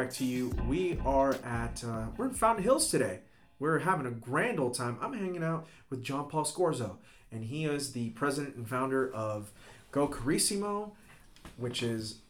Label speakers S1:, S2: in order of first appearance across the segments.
S1: direct to you. We are at uh, we're in Fountain Hills today. We're having a grand old time. I'm hanging out with Gian Paolo Scorzo, and he is the president and founder of Go Carissimo, which is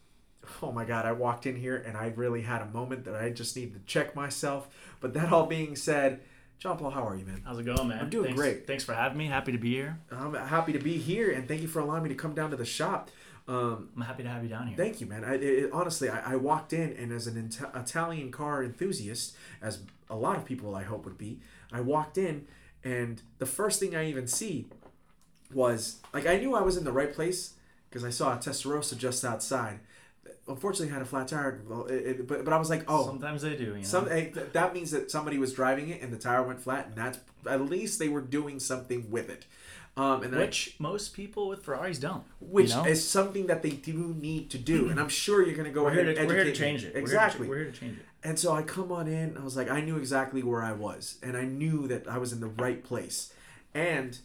S1: oh my god, I walked in here and I really had a moment that I just need to check myself. But that all being said, Gian Paolo, how are you, man?
S2: How's it going, man?
S1: I'm doing
S2: thanks,
S1: great.
S2: Thanks for having me. Happy to be here.
S1: I'm happy to be here, and thank you for allowing me to come down to the shop. Um,
S2: I'm happy to have you down here.
S1: Thank you, man. I, it, honestly, I, I walked in, and as an Ita- Italian car enthusiast, as a lot of people I hope would be, I walked in, and the first thing I even see was like I knew I was in the right place because I saw a Testarossa just outside. Unfortunately, it had a flat tire, well, it, it- but but I was like, oh,
S2: Sometimes they do. You know?
S1: some that means that somebody was driving it and the tire went flat, and that's at least they were doing something with it. Um, and then I-
S2: which most people with Ferraris don't.
S1: which
S2: you know?
S1: is something that they do need to do, and I'm sure you're going to go
S2: we're
S1: ahead
S2: to,
S1: and
S2: we're here to change it. We're here to-
S1: Exactly.
S2: We're here to change it.
S1: And so I come on in. I was like, I knew exactly where I was, and I knew that I was in the right place. And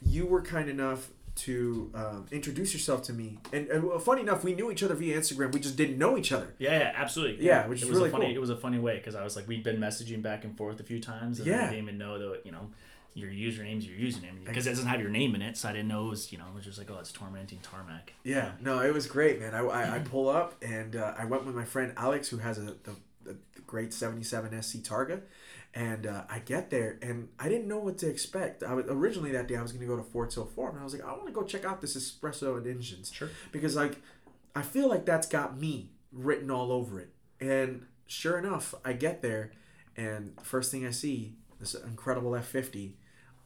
S1: you were kind enough to um, introduce yourself to me. And, and well, funny enough, we knew each other via Instagram. We just didn't know each other.
S2: Yeah, yeah, absolutely.
S1: Yeah, which
S2: it
S1: is
S2: was
S1: really
S2: a funny.
S1: cool.
S2: It was a funny way because I was like, we'd been messaging back and forth a few times, and
S1: Yeah.
S2: I didn't even know that you know your username's your username because it doesn't have your name in it, so I didn't know it was you know it was just like oh it's tormenting tarmac.
S1: Yeah, no, it was great, man. I, I, I pull up and uh, I went with my friend Alex, who has a the, the, the great '77 SC Targa, and uh, I get there and I didn't know what to expect. I was, originally that day I was going to go to Fort Hill Forum, and I was like, I want to go check out this espresso and engines,
S2: Sure.
S1: because like I feel like that's got me written all over it. And sure enough, I get there, and first thing I see this incredible F50,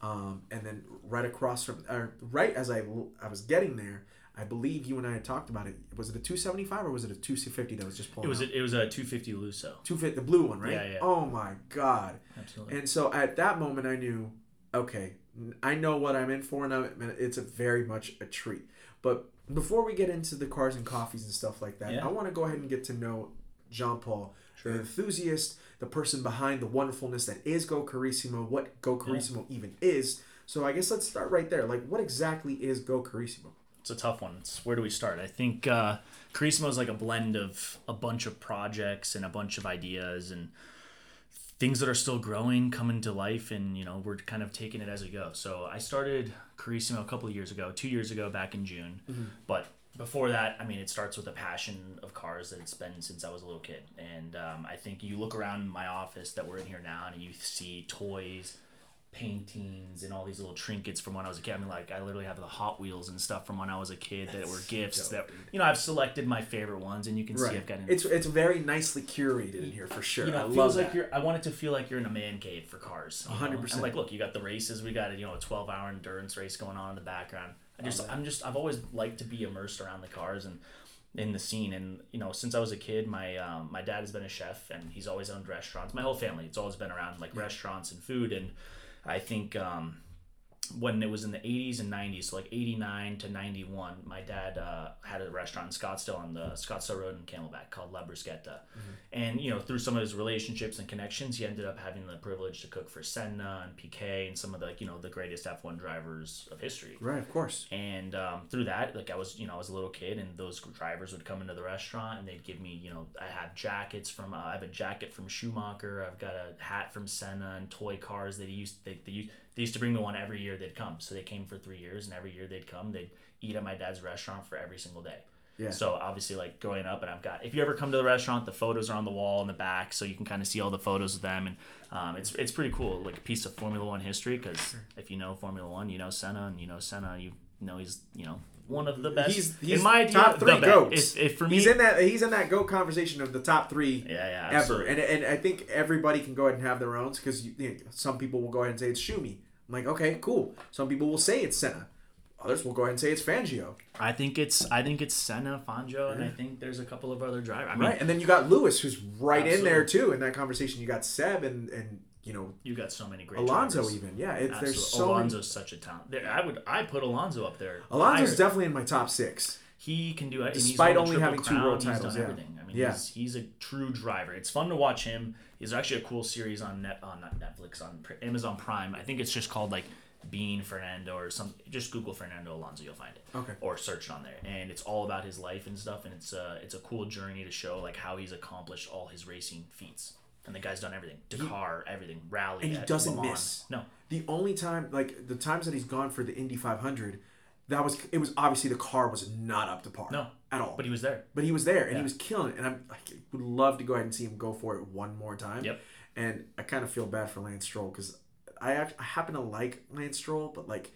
S1: um, and then right across from, or right as I I was getting there, I believe you and I had talked about it. Was it a 275 or was it a 250 that was just pulling?
S2: It was a, it was a 250 Lusso.
S1: 250, the blue one, right?
S2: Yeah, yeah.
S1: Oh my god!
S2: Absolutely.
S1: And so at that moment, I knew, okay, I know what I'm in for, and I'm, it's a very much a treat. But before we get into the cars and coffees and stuff like that,
S2: Yeah.
S1: I want to go ahead and get to know Gian Paolo,
S2: Sure.
S1: the enthusiast, the person behind the wonderfulness that is Go Carissimo, what Go Carissimo even is. So I guess let's start right there. Like, what exactly is Go Carissimo?
S2: it's a tough one. It's where do we start? I think uh, Carissimo is like a blend of a bunch of projects and a bunch of ideas and things that are still growing, coming to life, and you know we're kind of taking it as we go. So I started Carissimo a couple of years ago, two years ago, back in June. But before that, I mean, it starts with a passion of cars that it's been since I was a little kid. And um, I think you look around my office that we're in here now, and you see toys paintings and all these little trinkets from when I was a kid. I mean, like I literally have the Hot Wheels and stuff from when I was a kid that were gifts
S1: dope,
S2: that you know I've selected my favorite ones, and you can see I've got.
S1: It's it's very nicely curated in here for sure.
S2: you know,
S1: I
S2: it
S1: love
S2: feels
S1: that.
S2: like you're. I want it to feel like you're in a man cave for cars.
S1: 100%.
S2: And like, look, you got the races. We got you know a 12 hour endurance race going on in the background. I just. I'm just, I've always liked to be immersed around the cars and in the scene. And you know, since I was a kid, my um, my dad has been a chef and he's always owned restaurants. My whole family, it's always been around like restaurants and food. And I think. Um, when it was in the 80s and 90s, so like 89 to 91, my dad uh, had a restaurant in Scottsdale on the Scottsdale Road in Camelback called La Bruschetta. And, you know, through some of his relationships and connections, he ended up having the privilege to cook for Senna and Piquet and some of the, like, you know, the greatest F1 drivers of history.
S1: right, of course.
S2: And um, through that, like I was, you know, I was a little kid, and those drivers would come into the restaurant, and they'd give me, you know, I have jackets from, uh, I have a jacket from Schumacher, I've got a hat from Senna, and toy cars that he used. They, they, used, they used to bring me one every year they'd come. So they came for three years, and every year they'd come, they'd eat at my dad's restaurant for every single day.
S1: Yeah.
S2: So obviously, like growing up, and I've got. If you ever come to the restaurant, the photos are on the wall in the back, so you can kind of see all the photos of them, and um, it's it's pretty cool, like a piece of Formula One history. Because if you know Formula One, you know Senna, and you know Senna, you know he's you know one of the best.
S1: He's he's
S2: in my
S1: top
S2: the
S1: three goats.
S2: If, if for me,
S1: he's in that he's in that goat conversation of the top three
S2: yeah, yeah,
S1: ever.
S2: absolutely.
S1: And and I think everybody can go ahead and have their own because you, you know, some people will go ahead and say it's Schumi. I'm like, okay, cool. Some people will say it's Senna. Others will go ahead and say it's Fangio.
S2: I think it's I think it's Senna, Fangio, and I think there's a couple of other drivers. I mean,
S1: Right. And then you got Lewis, who's right in there too in that conversation. You got Seb and and you know
S2: you got so many great
S1: Alonso
S2: drivers.
S1: even. Yeah, it's, there's so many.
S2: Such a talent. I would I put Alonso up there.
S1: Alonso's
S2: higher.
S1: definitely in my top six.
S2: he can do it.
S1: Despite only having two
S2: Crown,
S1: world
S2: he's
S1: titles,
S2: done
S1: yeah.
S2: everything. I mean,
S1: Yeah.
S2: he's, he's a true driver. It's fun to watch him. He's actually a cool series on net on not Netflix on Amazon Prime. I think it's just called like Bean Fernando or some. Just Google Fernando Alonso, you'll find it.
S1: Okay.
S2: Or search it on there, and it's all about his life and stuff, and it's a it's a cool journey to show like how he's accomplished all his racing feats. And the guy's done everything: Dakar, everything, rally,
S1: And he doesn't miss.
S2: No,
S1: The only time, like the times that he's gone for the Indy 500, that was it was obviously the car was not up to par.
S2: No.
S1: at all.
S2: but he was there.
S1: But he was there and
S2: Yeah.
S1: he was killing it. And I'm, I would love to go ahead and see him go for it one more time.
S2: Yep.
S1: And I kind of feel bad for Lance Stroll because I, act- I happen to like Lance Stroll, but like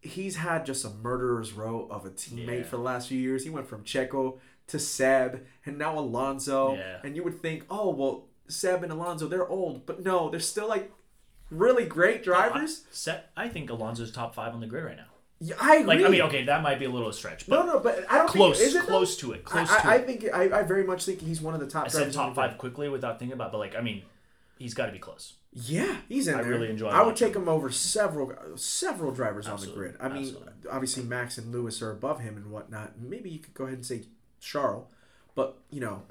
S1: he's had just a murderer's row of a teammate
S2: Yeah.
S1: for the last few years. He went from Checo to Seb and now Alonso.
S2: Yeah.
S1: And you would think, oh, well, Seb and Alonso, they're old. But no, they're still like really great drivers.
S2: Set. I think Alonso's top five on the grid right now.
S1: Yeah, I agree.
S2: Like, I mean, okay, that might be a little stretch, but
S1: No, no, but I don't
S2: close,
S1: think, is it
S2: close
S1: though?
S2: to it, close
S1: I,
S2: to
S1: I, I think I, I very much think he's one of the top
S2: I said top five quickly without thinking about, it, but like, I mean, he's got to be close.
S1: Yeah, he's in
S2: I
S1: there.
S2: really enjoy
S1: I would take him over several several drivers
S2: Absolutely,
S1: on the grid. I mean,
S2: absolutely.
S1: obviously Max and Lewis are above him and whatnot. Maybe you could go ahead and say Charles, but you know,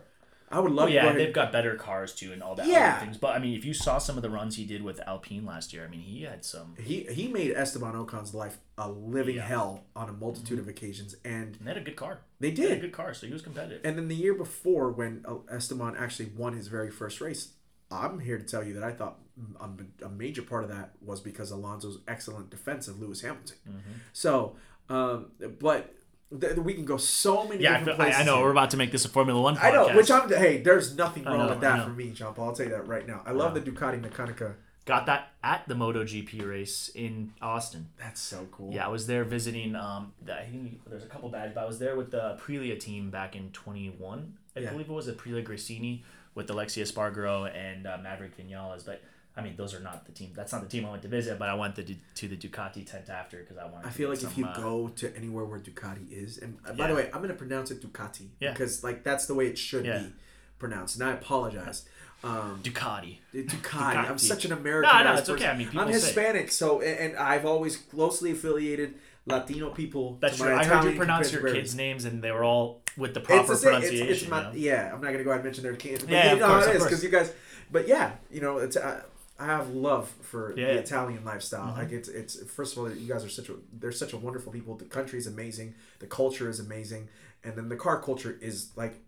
S1: I would love
S2: Oh yeah, they've got better cars too, and all that
S1: Yeah.
S2: other things. But I mean, if you saw some of the runs he did with Alpine last year, I mean, he had some.
S1: He he made Esteban Ocon's life a living
S2: Yeah. Mm-hmm.
S1: hell on a multitude of occasions, and
S2: And they had a good car.
S1: they
S2: They had a
S1: did.
S2: good car, so he was competitive.
S1: And then the year before, when uh, Esteban actually won his very first race, I'm here to tell you that I thought a, a major part of that was because Alonso's excellent defense of Lewis Hamilton.
S2: Mm-hmm.
S1: So, um, but th- we can go so many
S2: yeah,
S1: different
S2: I,
S1: places.
S2: I know
S1: here.
S2: we're about to make this a Formula One podcast.
S1: I know, which I'm. Hey, there's nothing wrong
S2: know,
S1: with that for me, Gian Paolo. I'll tell you that right now. I love the Ducati Meccanica.
S2: got that at the MotoGP race in Austin.
S1: That's so cool.
S2: Yeah, I was there visiting. Um, I think there's a couple badges, but I was there with the Aprilia team back in 21. I
S1: Yeah.
S2: believe it was Aprilia Gresini with Aleix Espargaro and uh, Maverick Vinales. But I mean, those are not the team. That's not the team I went to visit. But I went to, to the Ducati tent after because I wanted. To
S1: I
S2: feel
S1: like if you
S2: uh,
S1: go to anywhere where Ducati is, and uh, by
S2: Yeah.
S1: the way, I'm going to pronounce it Ducati
S2: Yeah.
S1: because like that's the way it should
S2: Yeah.
S1: be pronounced. And I apologize. Um,
S2: Ducati.
S1: Ducati. I'm such an American.
S2: No, no, it's okay. I mean,
S1: I'm. Hispanic, so and, I've always closely affiliated Latino people.
S2: That's true.
S1: my
S2: I heard you pronounce your kids' names, and they were all with the
S1: It's
S2: proper
S1: the. It's,
S2: pronunciation.
S1: it's my,
S2: you know?
S1: yeah. I'm not gonna go ahead and mention their kids, but
S2: Yeah,
S1: you know how it
S2: course.
S1: because you guys. But yeah, you know, it's uh, I have love for
S2: Yeah. Mm-hmm.
S1: the Italian lifestyle. Like it's it's first of all, you guys are such a they're such a wonderful people. The country is amazing. The culture is amazing, and then the car culture is like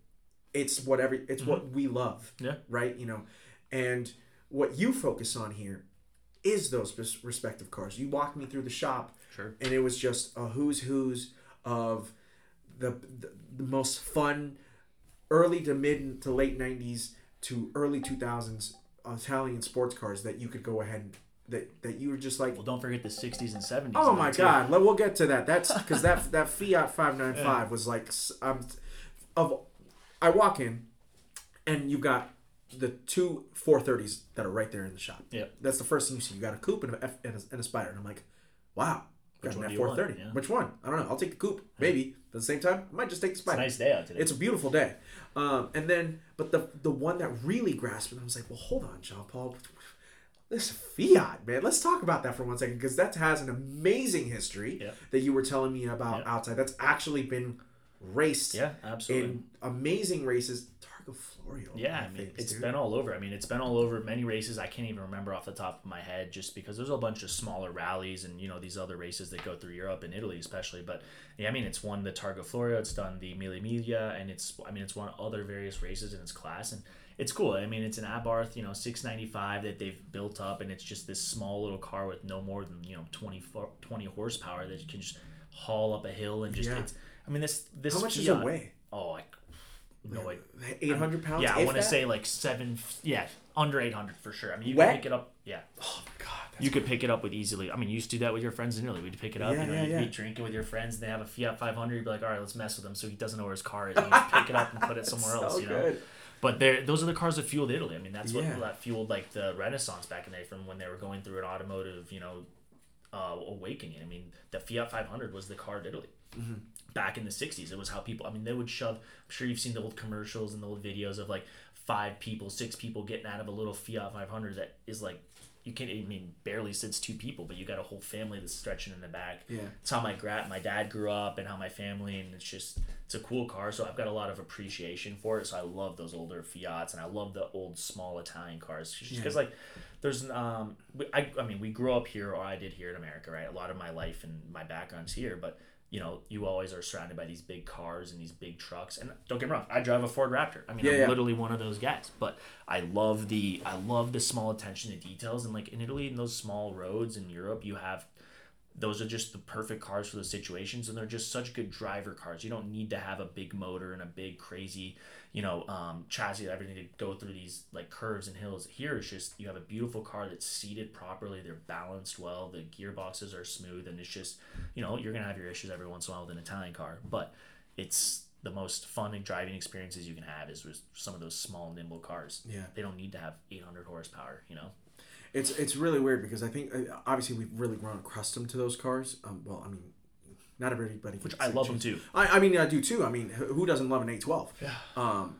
S1: it's whatever it's what we love.
S2: Mm-hmm. Yeah.
S1: Right. You know, and what you focus on here is those respective cars. You walked me through the shop
S2: Sure.
S1: and it was just a who's who's of the, the the most fun early to mid to late 90s to early 2000s Italian sports cars that you could go ahead and that that you were just like
S2: Well, don't forget the 60s and 70s.
S1: oh my
S2: too.
S1: god we'll get to that that's because that that Fiat 595 was like um of I walk in and you've got the two 430s that are right there in the shop
S2: Yep.
S1: that's the first thing you see you got a coupe and a, F, and a, and a spider and I'm like wow
S2: Which
S1: got
S2: one
S1: an
S2: do you want?
S1: F430
S2: Yeah.
S1: which one I don't know I'll take the coupe maybe but at the same time I might just take the
S2: It's a
S1: spider
S2: nice day out today.
S1: it's a beautiful day. Um, and then, but the the one that really grasped me, I was like, well, hold on, Gian Paolo. This Fiat, man. Let's talk about that for one second because that has an amazing history
S2: Yeah.
S1: that you were telling me about
S2: Yeah.
S1: outside. That's actually been raced
S2: yeah, absolutely.
S1: in amazing races. Targa Florio.
S2: Yeah, I mean, it's been all over. I mean, it's been all over many races. I can't even remember off the top of my head, just because there's a bunch of smaller rallies and you know these other races that go through Europe and Italy, especially. But yeah, I mean, it's won the Targa Florio, it's done the Mille Miglia, and it's I mean, it's won other various races in its class, and it's cool. I mean, it's an Abarth, you know, 695 that they've built up, and it's just this small little car with no more than you know 20, 20 horsepower that you can just haul up a hill and just.
S1: Yeah.
S2: It's, I mean, this this is
S1: How much does
S2: Fiat-
S1: it weigh?
S2: Oh, No idea.
S1: Eight hundred pounds.
S2: Yeah, I want to say like seven. Yeah, under eight hundred for sure. I mean, you
S1: Wet?
S2: can pick it up. Yeah,
S1: Oh my god.
S2: You could pick it up with easily. I mean, you used to do that with your friends in Italy. We'd pick it up.
S1: Yeah,
S2: you know,
S1: yeah,
S2: you'd
S1: yeah.
S2: be drinking with your friends. and They have a Fiat 500. You'd be like, all right, let's mess with him, so he doesn't know where his car is. And you pick it up and put it somewhere else.
S1: so
S2: You know.
S1: good.
S2: But they're, those are the cars that fueled Italy. I mean, that's what that fueled like the Renaissance back in the day from when they were going through an automotive, you know, uh, awakening. I mean, the Fiat 500 was the car of Italy.
S1: Mm-hmm.
S2: Back in the 60s, it was how people, I mean, they would shove, I'm sure you've seen the old commercials and the old videos of like five people, six people getting out of a little Fiat 500 that is like, you can't I mean barely sits two people, but you got a whole family that's stretching in the back.
S1: Yeah.
S2: It's how my gra- my dad grew up and how my family and it's just it's a cool car. So I've got a lot of appreciation for it. So I love those older Fiats and I love the old small Italian cars just because like there's um I I mean we grew up here or I did here in America right. A lot of my life and my background's here, but you know, you always are surrounded by these big cars and these big trucks. And don't get me wrong, I drive a Ford Raptor. I mean,
S1: Yeah,
S2: I'm
S1: yeah.
S2: literally one of those guys. But I love the I love the small attention to details. And like in Italy, in those small roads in Europe, you have those are just the perfect cars for those situations, and they're just such good driver cars. You don't need to have a big motor and a big crazy, you know, um, chassis, everything to go through these like curves and hills. Here, it's just you have a beautiful car that's seated properly. They're balanced well. The gearboxes are smooth, and it's just, you know, you're gonna have your issues every once in a while with an Italian car, but it's the most fun and driving experiences you can have is with some of those small nimble cars.
S1: Yeah.
S2: they don't need to have 800 horsepower. You know.
S1: It's it's really weird because I think obviously we've really grown accustomed to those cars. Um, well, I mean, not everybody.
S2: Which I love them too.
S1: I, I mean, I do too. I mean, who doesn't love an 812? Yeah. Um,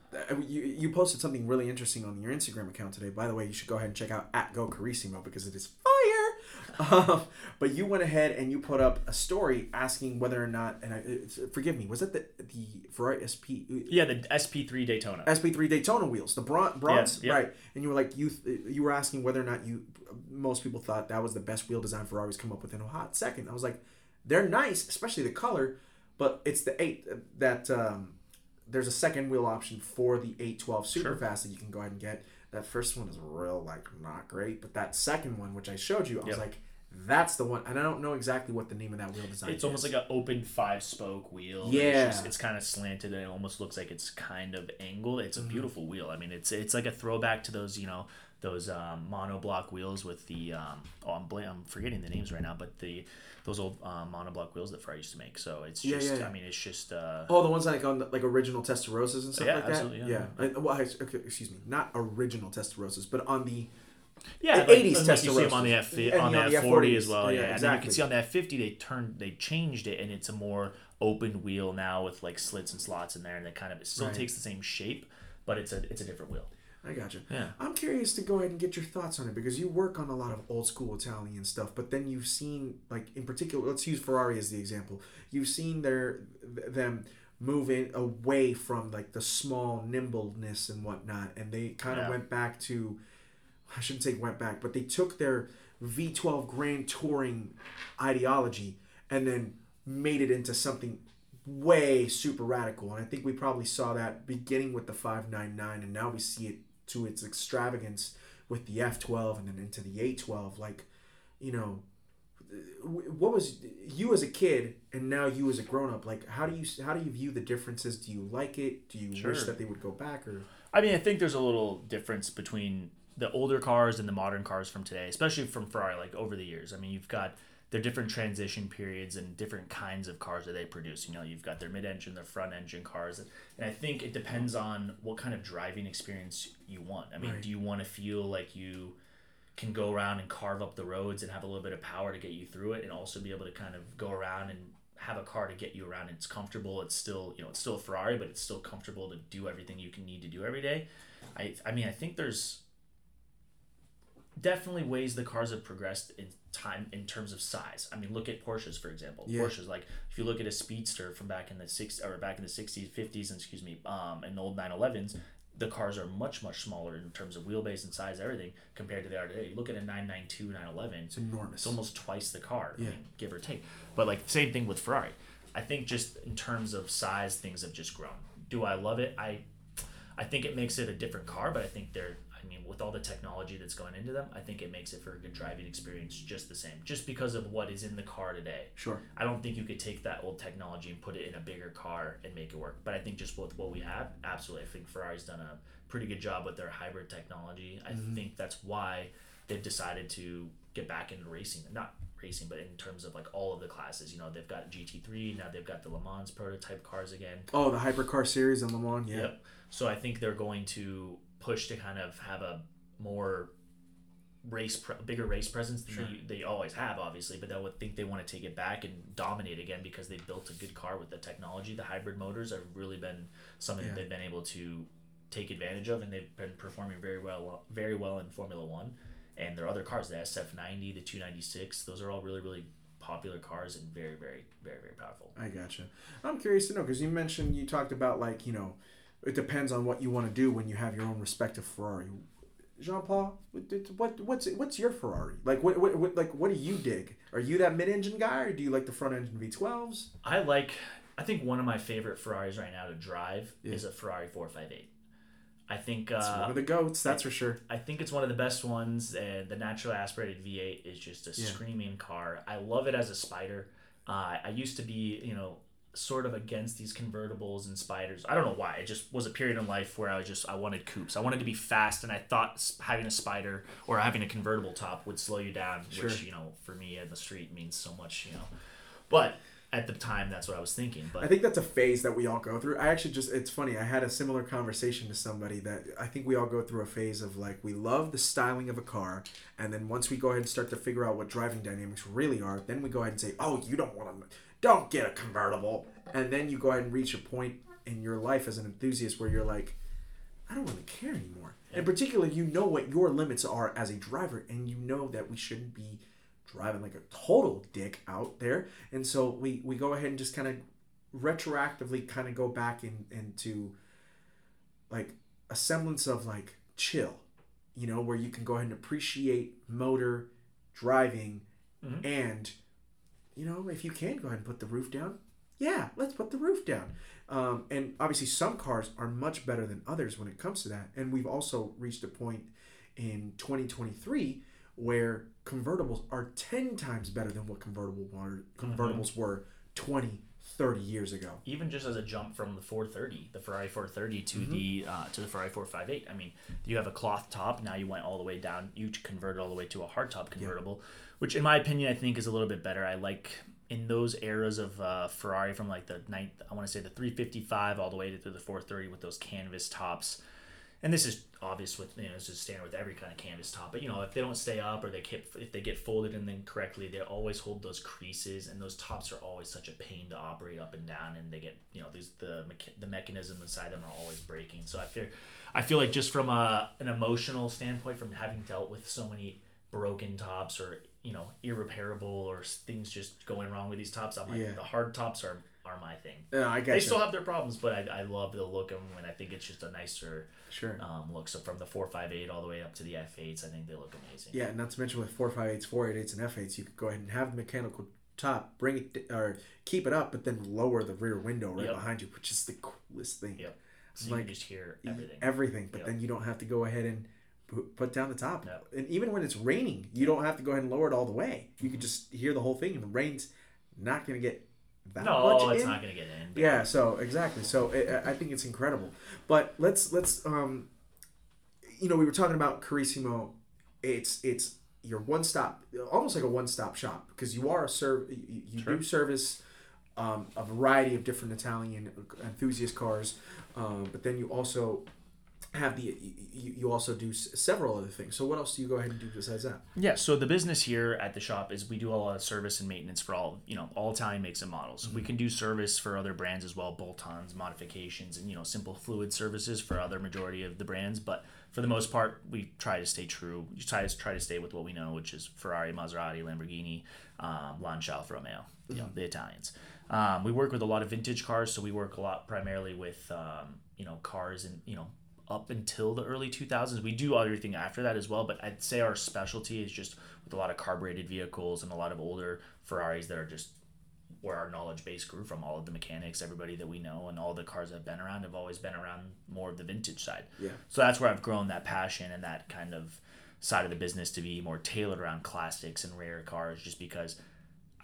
S1: you, you posted something really interesting on your Instagram account today. By the way, you should go ahead and check out at Go Carissimo because it is fire. Um, but you went ahead and you put up a story asking whether or not, and I, it's, forgive me, was that the the Ferrari SP
S2: Yeah, the SP3 Daytona.
S1: SP3 Daytona wheels, the bron- bronze,
S2: yeah.
S1: right? And you were like, you you were asking whether or not you, most people thought that was the best wheel design Ferrari's come up with in a hot second. I was like, they're nice, especially the color, but it's the eight that um, there's a second wheel option for the 812 super fast that you can go ahead and get. That first one is real like not great, but that second one, which I showed you, I was like, that's the one, and I don't know exactly what the name of that wheel design. Is.
S2: It's almost like an open five spoke wheel.
S1: Yeah.
S2: It's, just, it's kind of slanted and it almost looks like it's kind of angled. It's a
S1: Mm-hmm.
S2: beautiful wheel. I mean, it's it's like a throwback to those, you know, those um, monoblock wheels with the um, oh I'm bl- I'm forgetting the names right now, but the those old um, monoblock wheels that Ferrari used to make. So it's
S1: Yeah,
S2: just
S1: yeah, yeah.
S2: I mean, it's just uh,
S1: Oh, the ones like on the, like original Testarossas and stuff
S2: Yeah,
S1: like that.
S2: yeah.
S1: I- well, I, okay, excuse me, not original Testarossas, but on the
S2: yeah, like,
S1: 80s
S2: like you see them on the F on the
S1: on the
S2: F forty
S1: F40s.
S2: as well.
S1: Yeah,
S2: Yeah, and then you can see on the F fifty they turned they changed it and it's a more open wheel now with like slits and slots in there and it kind of it still
S1: Right.
S2: takes the same shape, but it's a it's a different wheel.
S1: I got you.
S2: Yeah.
S1: I'm curious to go ahead and get your thoughts on it because you work on a lot of old school Italian stuff, but then you've seen like in particular, let's use Ferrari as the example. You've seen their them move in away from like the small nimbleness and whatnot, and they kind of
S2: Yeah.
S1: went back to I shouldn't say went back, but they took their V12 Grand Touring ideology and then made it into something way super radical. And I think we probably saw that beginning with the 599, and now we see it to its extravagance with the F12 and then into the 812. Like, you know, what was you as a kid and now you as a grown up? Like, how do you how do you view the differences? Do you like it? Do you wish that they would go back or?
S2: I mean, I think there's a little difference between the older cars and the modern cars from today, especially from Ferrari. Like over the years, I mean, you've got their different transition periods and different kinds of cars that they produce. You know, you've got their mid-engine, their front-engine cars, and I think it depends on what kind of driving experience you want. I mean,
S1: Right.
S2: do you want to feel like you can go around and carve up the roads and have a little bit of power to get you through it, and also be able to kind of go around and have a car to get you around. It's comfortable. It's still you know it's still a Ferrari, but it's still comfortable to do everything you can need to do every day. I I mean I think there's definitely ways the cars have progressed in time in terms of size. I mean look at Porsches for example.
S1: Yeah.
S2: Porsches like if you look at a speedster from back in the six or back in the sixties, fifties, and excuse me, um, and the old 911s. The cars are much much smaller in terms of wheelbase and size, everything compared to they are today. You look at a 992, 911,
S1: It's enormous.
S2: it's almost twice the car, I
S1: Yeah.
S2: mean, give or take. But like same thing with Ferrari. I think just in terms of size, things have just grown. Do I love it? I I think it makes it a different car, but I think they're I mean, with all the technology that's going into them, I think it makes it for a good driving experience just the same. Just because of what is in the car today.
S1: Sure.
S2: I don't think you could take that old technology and put it in a bigger car and make it work. But I think just with what we have, absolutely. I think Ferrari's done a pretty good job with their hybrid technology. I mm-hmm. think that's why they've decided to get back into racing. Not racing, but in terms of like all of the classes. You know, they've got GT3, now they've got the Le Mans prototype cars again.
S1: Oh, the hypercar series in Le Mans. Yeah.
S2: Yep. So I think they're going to push to kind of have a more race, pre- bigger race presence than they, they always have, obviously. But I would think they want to take it back and dominate again because they built a good car with the technology. The hybrid motors have really been something
S1: Yeah.
S2: that they've been able to take advantage of, and they've been performing very well, very well in Formula One. And there are other cars, the SF90, the 296. Those are all really, really popular cars and very, very, very, very powerful.
S1: I gotcha. I'm curious to know because you mentioned you talked about like you know, it depends on what you want to do when you have your own respective Ferrari. Gian Paolo, what what's what's your Ferrari? Like what, what, what like what do you dig? Are you that mid engine guy or do you like the front engine V12s?
S2: I like. I think one of my favorite Ferraris right now to drive yeah. is a Ferrari 458. I think uh,
S1: it's one of the goats. That's I, for sure.
S2: I think it's one of the best ones, and the naturally aspirated V8 is just a yeah. screaming car. I love it as a spider. Uh, I used to be, you know, sort of against these convertibles and spiders. I don't know why. It just was a period in life where I was just I wanted coupes. I wanted to be fast, and I thought having a spider or having a convertible top would slow you down, sure. which you know for me in the street means so much. You know, but at the time that's what I was thinking. But
S1: I think that's a phase that we all go through. I actually just it's funny. I had a similar conversation to somebody that I think we all go through a phase of like we love the styling of a car, and then once we go ahead and start to figure out what driving dynamics really are, then we go ahead and say, oh, you don't want to don't get a convertible. And then you go ahead and reach a point in your life as an enthusiast where you're like, I don't really care anymore. Yeah. And particularly, you know what your limits are as a driver, and you know that we shouldn't be driving like a total dick out there. And so we, we go ahead and just kind of retroactively kind of go back in, into like a semblance of like chill, you know, where you can go ahead and appreciate motor driving mm-hmm. and you know, if you can go ahead and put the roof down, yeah, let's put the roof down. Um, and obviously, some cars are much better than others when it comes to that. And we've also reached a point in 2023 where convertibles are 10 times better than what convertible were, convertibles mm-hmm. were 20, 30 years ago.
S2: Even just as a jump from the 430, the Ferrari 430 to mm-hmm. the uh, to the Ferrari 458. I mean, you have a cloth top. Now you went all the way down. You converted all the way to a hardtop convertible. Yeah which in my opinion I think is a little bit better. I like in those eras of uh, Ferrari from like the ninth, I want to say the 355 all the way to the 430 with those canvas tops. And this is obvious with you know this is standard with every kind of canvas top. But you know if they don't stay up or they get if they get folded and then correctly, they always hold those creases and those tops are always such a pain to operate up and down. And they get you know these the the mechanism inside them are always breaking. So I feel I feel like just from a an emotional standpoint, from having dealt with so many broken tops or you know irreparable or things just going wrong with these tops. I'm like yeah. the hard tops are are my thing.
S1: Yeah, I
S2: guess they still have their problems, but I, I love the look of them, and I think it's just a nicer
S1: sure
S2: um, look. So from the four five eight all the way up to the F8s, I think they look amazing.
S1: Yeah, not to mention with four five eights, four eight eights, and F8s, you could go ahead and have the mechanical top, bring it or keep it up, but then lower the rear window right yep. behind you, which is the coolest thing.
S2: Yep. So like, you just hear everything.
S1: Everything, but yep. then you don't have to go ahead and put down the top. No. And even when it's raining, you don't have to go ahead and lower it all the way. You can just hear the whole thing, and the rain's not going to get
S2: that no, much it's in. not going to get in.
S1: Yeah, so exactly. So it, I think it's incredible. But let's let's um, you know, we were talking about Carissimo. It's it's your one stop, almost like a one stop shop because you are a serve. You, you sure. do service. Um, a variety of different Italian enthusiast cars, um, but then you also have the you, you also do several other things. So what else do you go ahead and do besides that?
S2: Yeah so the business here at the shop is we do a lot of service and maintenance for all you know all italian makes and models. Mm-hmm. we can do service for other brands as well bolt-ons modifications and you know simple fluid services for other majority of the brands. But for the most part we try to stay true we try to try to stay with what we know which is ferrari maserati lamborghini um, lancia alfa romeo you know mm-hmm. the italians. Um, we work with a lot of vintage cars so we work a lot primarily with um, you know cars and you know up until the early 2000s. We do everything after that as well, but I'd say our specialty is just with a lot of carbureted vehicles and a lot of older Ferraris that are just where our knowledge base grew from. All of the mechanics, everybody that we know, and all the cars I've been around have always been around more of the vintage side.
S1: Yeah.
S2: So that's where I've grown that passion and that kind of side of the business to be more tailored around classics and rare cars, just because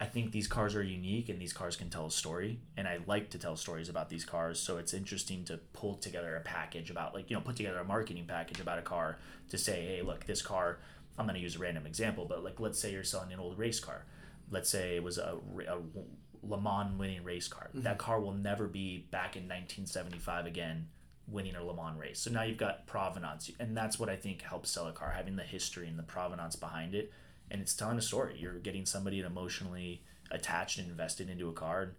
S2: I think these cars are unique and these cars can tell a story. And I like to tell stories about these cars. So it's interesting to pull together a package about, like, you know, put together a marketing package about a car to say, hey, look, this car, I'm going to use a random example, but like, let's say you're selling an old race car. Let's say it was a, a Le Mans winning race car. Mm-hmm. That car will never be back in 1975 again winning a Le Mans race. So now you've got provenance. And that's what I think helps sell a car, having the history and the provenance behind it and it's telling a story. You're getting somebody emotionally attached and invested into a car. And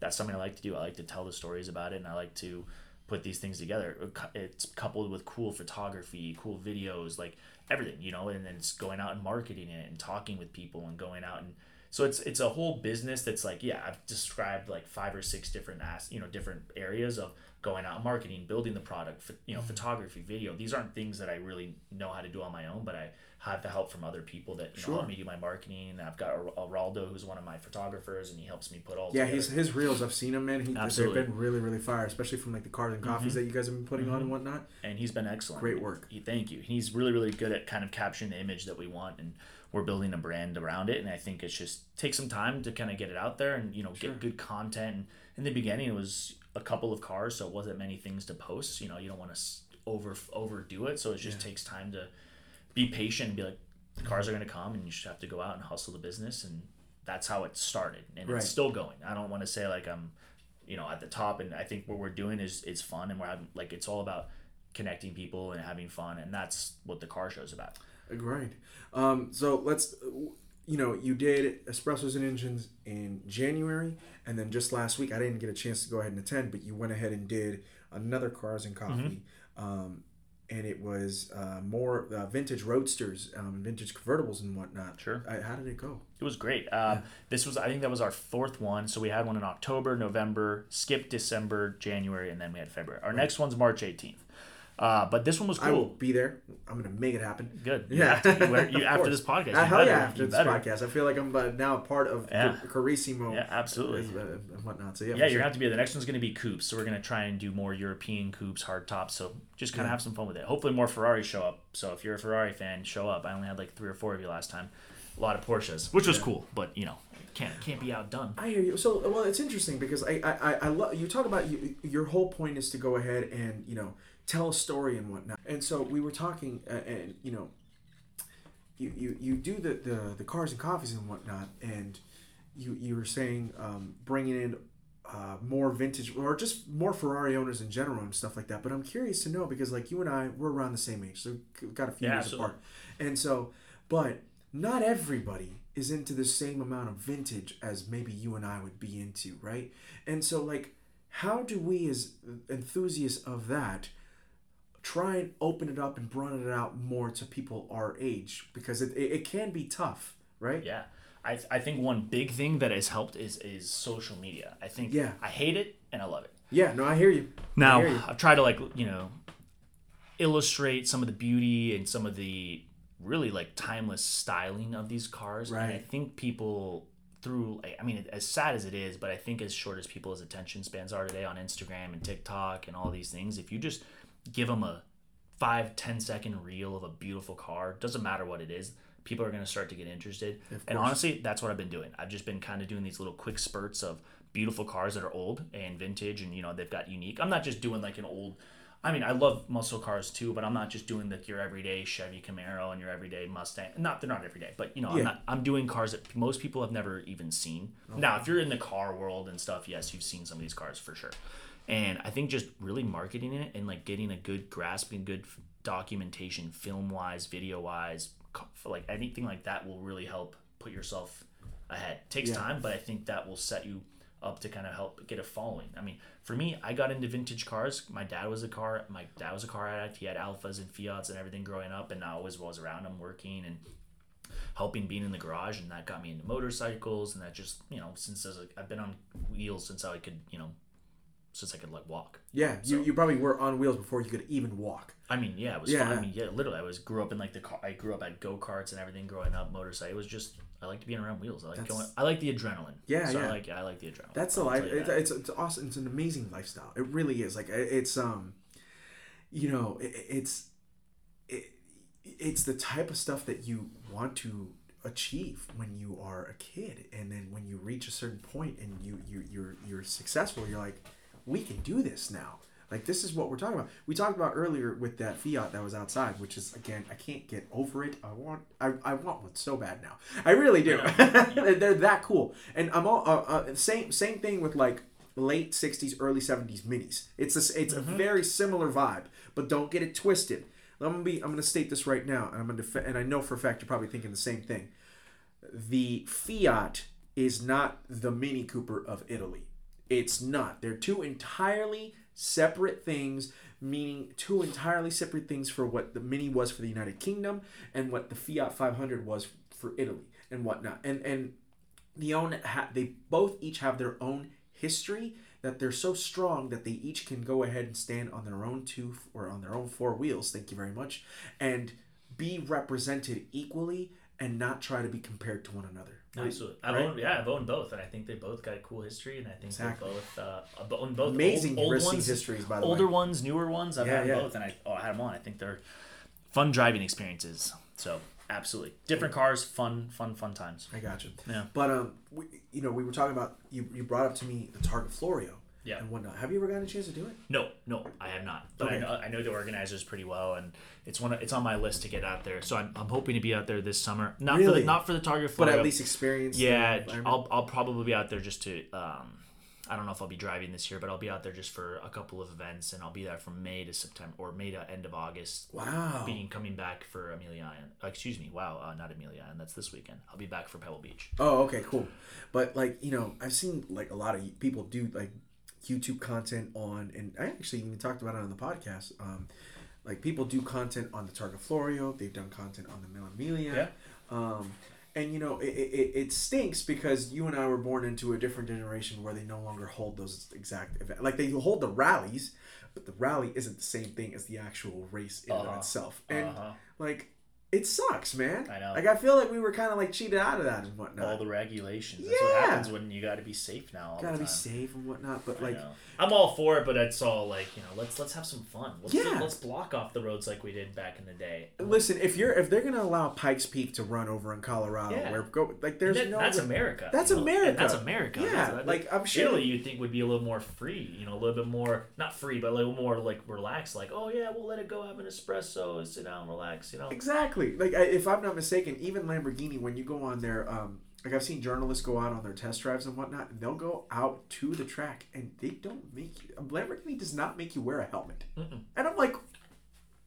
S2: that's something I like to do. I like to tell the stories about it, and I like to put these things together. It's coupled with cool photography, cool videos, like everything, you know, and then it's going out and marketing it and talking with people and going out and so it's it's a whole business that's like yeah I've described like five or six different as you know different areas of going out and marketing, building the product, you know, mm-hmm. photography, video. These aren't things that I really know how to do on my own, but I have the help from other people that you sure. know, help me do my marketing. I've got Araldo, who's one of my photographers, and he helps me put all.
S1: Yeah, together. his his reels. I've seen him man. He, Absolutely. They've been really really fire, especially from like the cars and coffees mm-hmm. that you guys have been putting mm-hmm. on and whatnot.
S2: And he's been excellent.
S1: Great work.
S2: He, thank you. He's really really good at kind of capturing the image that we want, and we're building a brand around it. And I think it's just take some time to kind of get it out there and you know sure. get good content. And in the beginning, it was a couple of cars, so it wasn't many things to post. You know, you don't want to over overdo it, so it just yeah. takes time to be patient and be like the cars are going to come and you just have to go out and hustle the business and that's how it started and right. it's still going i don't want to say like i'm you know at the top and i think what we're doing is it's fun and we're having like it's all about connecting people and having fun and that's what the car show's about
S1: Agreed. Um, so let's you know you did espressos and engines in january and then just last week i didn't get a chance to go ahead and attend but you went ahead and did another cars and coffee mm-hmm. um, and it was uh, more uh, vintage roadsters, um, vintage convertibles and whatnot.
S2: Sure.
S1: I, how did it go?
S2: It was great. Uh, yeah. This was, I think, that was our fourth one. So we had one in October, November, skipped December, January, and then we had February. Our right. next one's March 18th. Uh, but this one was cool. I
S1: will be there. I'm gonna make it happen.
S2: Good. Yeah. You to, you, after this podcast. Uh,
S1: hell better, yeah! After this better. podcast, I feel like I'm uh, now a part of yeah. Carissimo.
S2: Yeah, absolutely.
S1: Uh, and whatnot. So yeah.
S2: Yeah, you're gonna have to be. There. The next one's gonna be coupes. So we're gonna try and do more European coupes, hard tops. So just kind of yeah. have some fun with it. Hopefully, more Ferrari show up. So if you're a Ferrari fan, show up. I only had like three or four of you last time. A lot of Porsches, which was yeah. cool, but you know, can't can't be outdone.
S1: I hear you. So well, it's interesting because I I I love you talk about you, your whole point is to go ahead and you know tell a story and whatnot. And so we were talking, uh, and you know, you, you, you do the, the, the cars and coffees and whatnot, and you, you were saying um, bringing in uh, more vintage or just more Ferrari owners in general and stuff like that. But I'm curious to know because like you and I, we're around the same age, so we've got a few yeah, years absolutely. apart, and so, but not everybody is into the same amount of vintage as maybe you and I would be into, right? And so like, how do we as enthusiasts of that? Try and open it up and broaden it out more to people our age because it, it, it can be tough, right?
S2: Yeah. I, I think one big thing that has helped is is social media. I think yeah. I hate it and I love it.
S1: Yeah, no, I hear you.
S2: Now
S1: hear you.
S2: I've tried to like you know illustrate some of the beauty and some of the really like timeless styling of these cars. Right. And I think people through I mean as sad as it is, but I think as short as people's attention spans are today on Instagram and TikTok and all these things, if you just give them a five ten second reel of a beautiful car doesn't matter what it is people are going to start to get interested. And honestly that's what i've been doing. I've just been kind of doing these little quick spurts of beautiful cars that are old and vintage and you know they've got unique. I'm not just doing like an old i mean i love muscle cars too but i'm not just doing like your everyday chevy camaro and your everyday mustang. Not they're not everyday but you know yeah. i'm not i'm doing cars that most people have never even seen. Okay. now if you're in the car world and stuff yes you've seen some of these cars for sure and I think just really marketing it and like getting a good grasp and good documentation, film wise, video wise, like anything like that will really help put yourself ahead. It takes yeah. time, but I think that will set you up to kind of help get a following. I mean, for me, I got into vintage cars. My dad was a car. My dad was a car addict. He had Alfas and Fiats and everything growing up, and I always was around him working and helping being in the garage, and that got me into motorcycles, and that just you know since I've been on wheels since I could you know since I could like walk.
S1: Yeah, so, you, you probably were on wheels before you could even walk.
S2: I mean, yeah, it was yeah. fun. I mean, yeah, literally, I was grew up in like the car. I grew up at go karts and everything growing up. Motorcycle. It was just I like to be around wheels. I like That's, going. I like the adrenaline.
S1: Yeah,
S2: so
S1: yeah.
S2: I like I like the adrenaline.
S1: That's the life. It's, it's, it's awesome. It's an amazing lifestyle. It really is. Like it's um, you know, it, it's it, it's the type of stuff that you want to achieve when you are a kid and then when you reach a certain point and you you you're you're successful you're like we can do this now. Like this is what we're talking about. We talked about earlier with that Fiat that was outside, which is again, I can't get over it. I want, I, I want one so bad now. I really do. They're that cool, and I'm all uh, uh, same same thing with like late '60s, early '70s minis. It's a it's mm-hmm. a very similar vibe, but don't get it twisted. I'm gonna be I'm gonna state this right now, and I'm gonna def- and I know for a fact you're probably thinking the same thing. The Fiat is not the Mini Cooper of Italy. It's not. They're two entirely separate things, meaning two entirely separate things for what the Mini was for the United Kingdom and what the Fiat 500 was for Italy and whatnot. And and the own ha- they both each have their own history that they're so strong that they each can go ahead and stand on their own two or on their own four wheels. Thank you very much, and be represented equally and not try to be compared to one another.
S2: Absolutely. I've
S1: Right?
S2: owned, yeah, I've owned both, and I think they both got a cool history, and I think
S1: Exactly.
S2: they both uh, owned both
S1: Amazing
S2: old, old ones,
S1: histories, by the
S2: older
S1: way.
S2: ones, newer ones. I've
S1: Yeah,
S2: had
S1: yeah.
S2: both, and I oh, I had them on. I think they're fun driving experiences. So absolutely, different cars, fun, fun, fun times.
S1: I got you.
S2: Yeah.
S1: But um, we, you know, we were talking about you. You brought up to me the Targa Florio.
S2: Yeah.
S1: And whatnot. Have you ever gotten a chance to do it?
S2: No, no, I have not. But
S1: Okay.
S2: I, know, I know the organizers pretty well, and it's one. Of, it's on my list to get out there. So I'm, I'm hoping to be out there this summer. Not for
S1: Really?
S2: the not for the Targa
S1: But at least experience.
S2: yeah? I'll I'll probably be out there just to. Um, I don't know if I'll be driving this year, but I'll be out there just for a couple of events, and I'll be there from May to September or May to end of August.
S1: Wow.
S2: Being coming back for Amelia Island. Uh, excuse me. Wow, uh, not Amelia Island. That's this weekend. I'll be back for Pebble Beach.
S1: Oh, okay, cool. But like you know, I've seen like a lot of people do like YouTube content on, and I actually even talked about it on the podcast. Um, like people do content on the Targa Florio. They've done content on the Mille Miglia.
S2: Yeah.
S1: Um, and you know, it, it, it stinks because you and I were born into a different generation where they no longer hold those exact events. Like they hold the rallies, but the rally isn't the same thing as the actual race in and of
S2: Uh-huh.
S1: itself. And
S2: Uh-huh.
S1: like, it sucks, man.
S2: I know.
S1: Like I feel like we were kind of like cheated out of that and whatnot.
S2: All the regulations. That's what happens when you got to be safe now. All
S1: gotta be safe and whatnot. But
S2: I
S1: like,
S2: know. I'm all for it, but it's all like you know, let's let's have some fun. Let's
S1: Yeah.
S2: let's block off the roads like we did back in the day.
S1: listen, if you're if they're gonna allow Pikes Peak to run over in Colorado,
S2: Yeah.
S1: where go like there's
S2: that-
S1: no
S2: that's
S1: re-
S2: America.
S1: That's America.
S2: That's America.
S1: Yeah,
S2: That's-
S1: like, I'm sure-
S2: Italy, you'd think would be a little more free. You know, a little bit more not free, but a little more like relaxed. Like, oh yeah, we'll let it go, have an espresso, sit down, relax. You know.
S1: exactly like if I'm not mistaken, even Lamborghini when you go on their um like I've seen journalists go out on their test drives and whatnot, and they'll go out to the track and they don't make you Lamborghini does not make you wear a helmet,
S2: Mm-mm.
S1: and I'm like,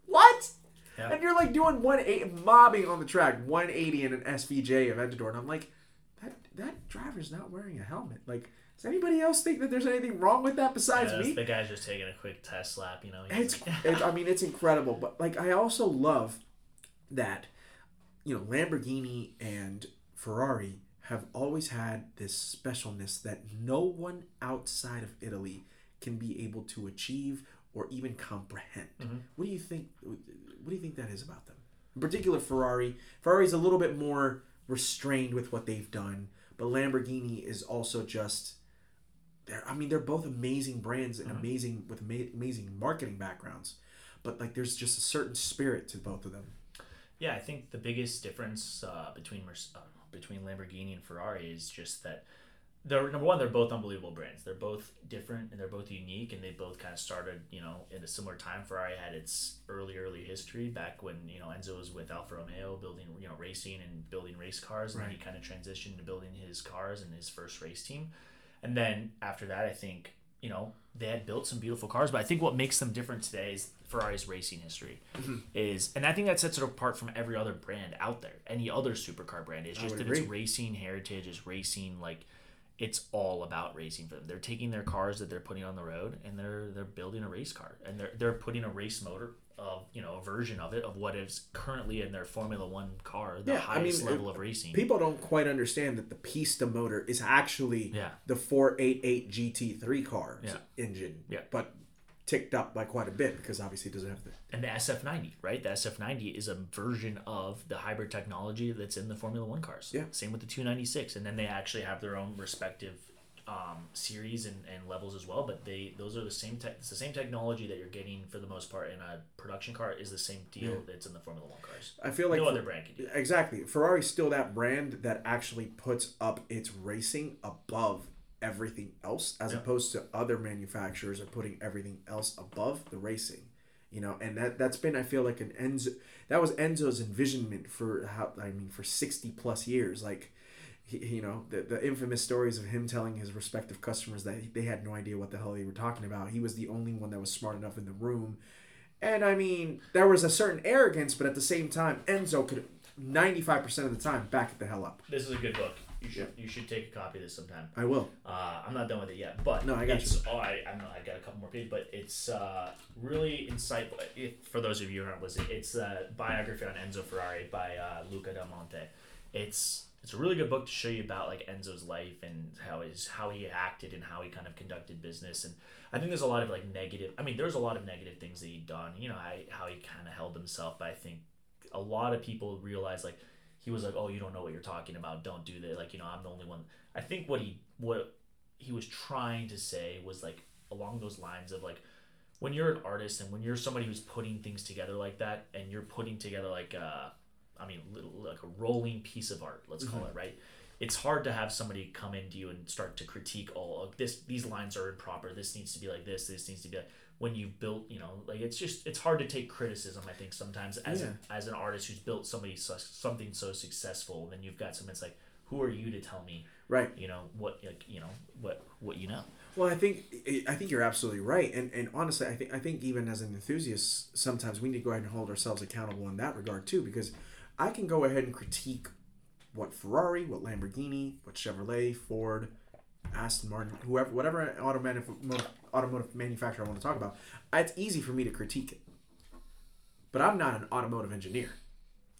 S1: what?
S2: Yeah.
S1: And you're like doing one eight mobbing on the track, 180 in an SVJ Aventador, and I'm like, that that driver's not wearing a helmet. Like, does anybody else think that there's anything wrong with that besides
S2: Yeah,
S1: me?
S2: The guy's just taking a quick test lap. You know.
S1: It's,
S2: like-
S1: it, I mean, it's incredible. But like, I also love that, you know, Lamborghini and Ferrari have always had this specialness that no one outside of Italy can be able to achieve or even comprehend.
S2: Mhm.
S1: What do you think? What do you think that is about them? In particular, Ferrari. Ferrari's a little bit more restrained with what they've done, but Lamborghini is also just. They're, I mean, they're both amazing brands and
S2: Mhm.
S1: amazing with ama- amazing marketing backgrounds, but like, there's just a certain spirit to both of them.
S2: Yeah, I think the biggest difference uh, between Merce- uh, between Lamborghini and Ferrari is just that they're number one. They're both unbelievable brands. They're both different and they're both unique, and they both kind of started, you know, in a similar time. Ferrari had its early, early history back when you know Enzo was with Alfa Romeo, building, you know, racing and building race cars, and then he kind of transitioned to building his cars and his first race team. And then after that, I think you know they had built some beautiful cars, but I think what makes them different today is Ferrari's racing history is, and I think that sets it apart from every other brand out there. Any other supercar brand is just that its racing heritage is racing like it's all about racing for them. They're taking their cars that they're putting on the road and they're they're building a race car and they're they're putting a race motor of you know a version of it of what is currently in their Formula One car, the
S1: Yeah, I
S2: highest
S1: mean,
S2: level of racing.
S1: People don't quite understand that the Pista motor is actually
S2: Yeah.
S1: the 488 GT3 car
S2: Yeah.
S1: engine,
S2: Yeah.
S1: but ticked up by quite a bit because obviously it doesn't have the
S2: and the SF90, right? The SF90 is a version of the hybrid technology that's in the Formula One cars.
S1: Yeah.
S2: Same with the 296, and then they actually have their own respective um, series and, and levels as well. But they those are the same tech. It's the same technology that you're getting for the most part in a production car is the same deal
S1: Yeah.
S2: that's in the Formula One cars.
S1: I feel like
S2: no
S1: for-
S2: other brand can do. that.
S1: Exactly. Ferrari's still that brand that actually puts up its racing above everything else, as
S2: Yeah.
S1: opposed to other manufacturers are putting everything else above the racing. You know, and that that's been I feel like an Enzo that was Enzo's envisionment for how I mean for sixty plus years. Like, he, you know, the the infamous stories of him telling his respective customers that they had no idea what the hell they were talking about. He was the only one that was smart enough in the room. And I mean, there was a certain arrogance, but at the same time, Enzo could 95% of the time back it the hell up.
S2: This is a good book. You should you should take a copy of this sometime.
S1: I will.
S2: Uh, I'm not done with it yet, but
S1: No, I got
S2: it's, Oh, I I know I got a couple more pages, but it's uh, really insightful. If, for those of you who aren't listening, it's a biography on Enzo Ferrari by uh, Luca Dal Monte. It's it's a really good book to show you about like Enzo's life and how his how he acted and how he kind of conducted business. And I think there's a lot of like negative. I mean, there's a lot of negative things that he'd done. You know, how, how he kind of held himself. But I think a lot of people realize like he was like, oh, you don't know what you're talking about. Don't do that. Like, you know, I'm the only one. I think what he what he was trying to say was like along those lines of like when you're an artist and when you're somebody who's putting things together like that and you're putting together like a, I mean, little, like a rolling piece of art, let's call mm-hmm. it right. It's hard to have somebody come into you and start to critique all of this. These lines are improper. This needs to be like this. This needs to be like when you've built. You know, like it's just it's hard to take criticism. I think sometimes as
S1: Yeah.
S2: an, as an artist who's built somebody su- something so successful, then you've got someone that's like, who are you to tell me?
S1: Right.
S2: You know what? Like you know what what you know.
S1: Well, I think I think you're absolutely right, and and honestly, I think I think even as an enthusiast, sometimes we need to go ahead and hold ourselves accountable in that regard too, because I can go ahead and critique what Ferrari, what Lamborghini, what Chevrolet, Ford, Aston Martin, whoever, whatever automotive automotive manufacturer I want to talk about. It's easy for me to critique it, but I'm not an automotive engineer,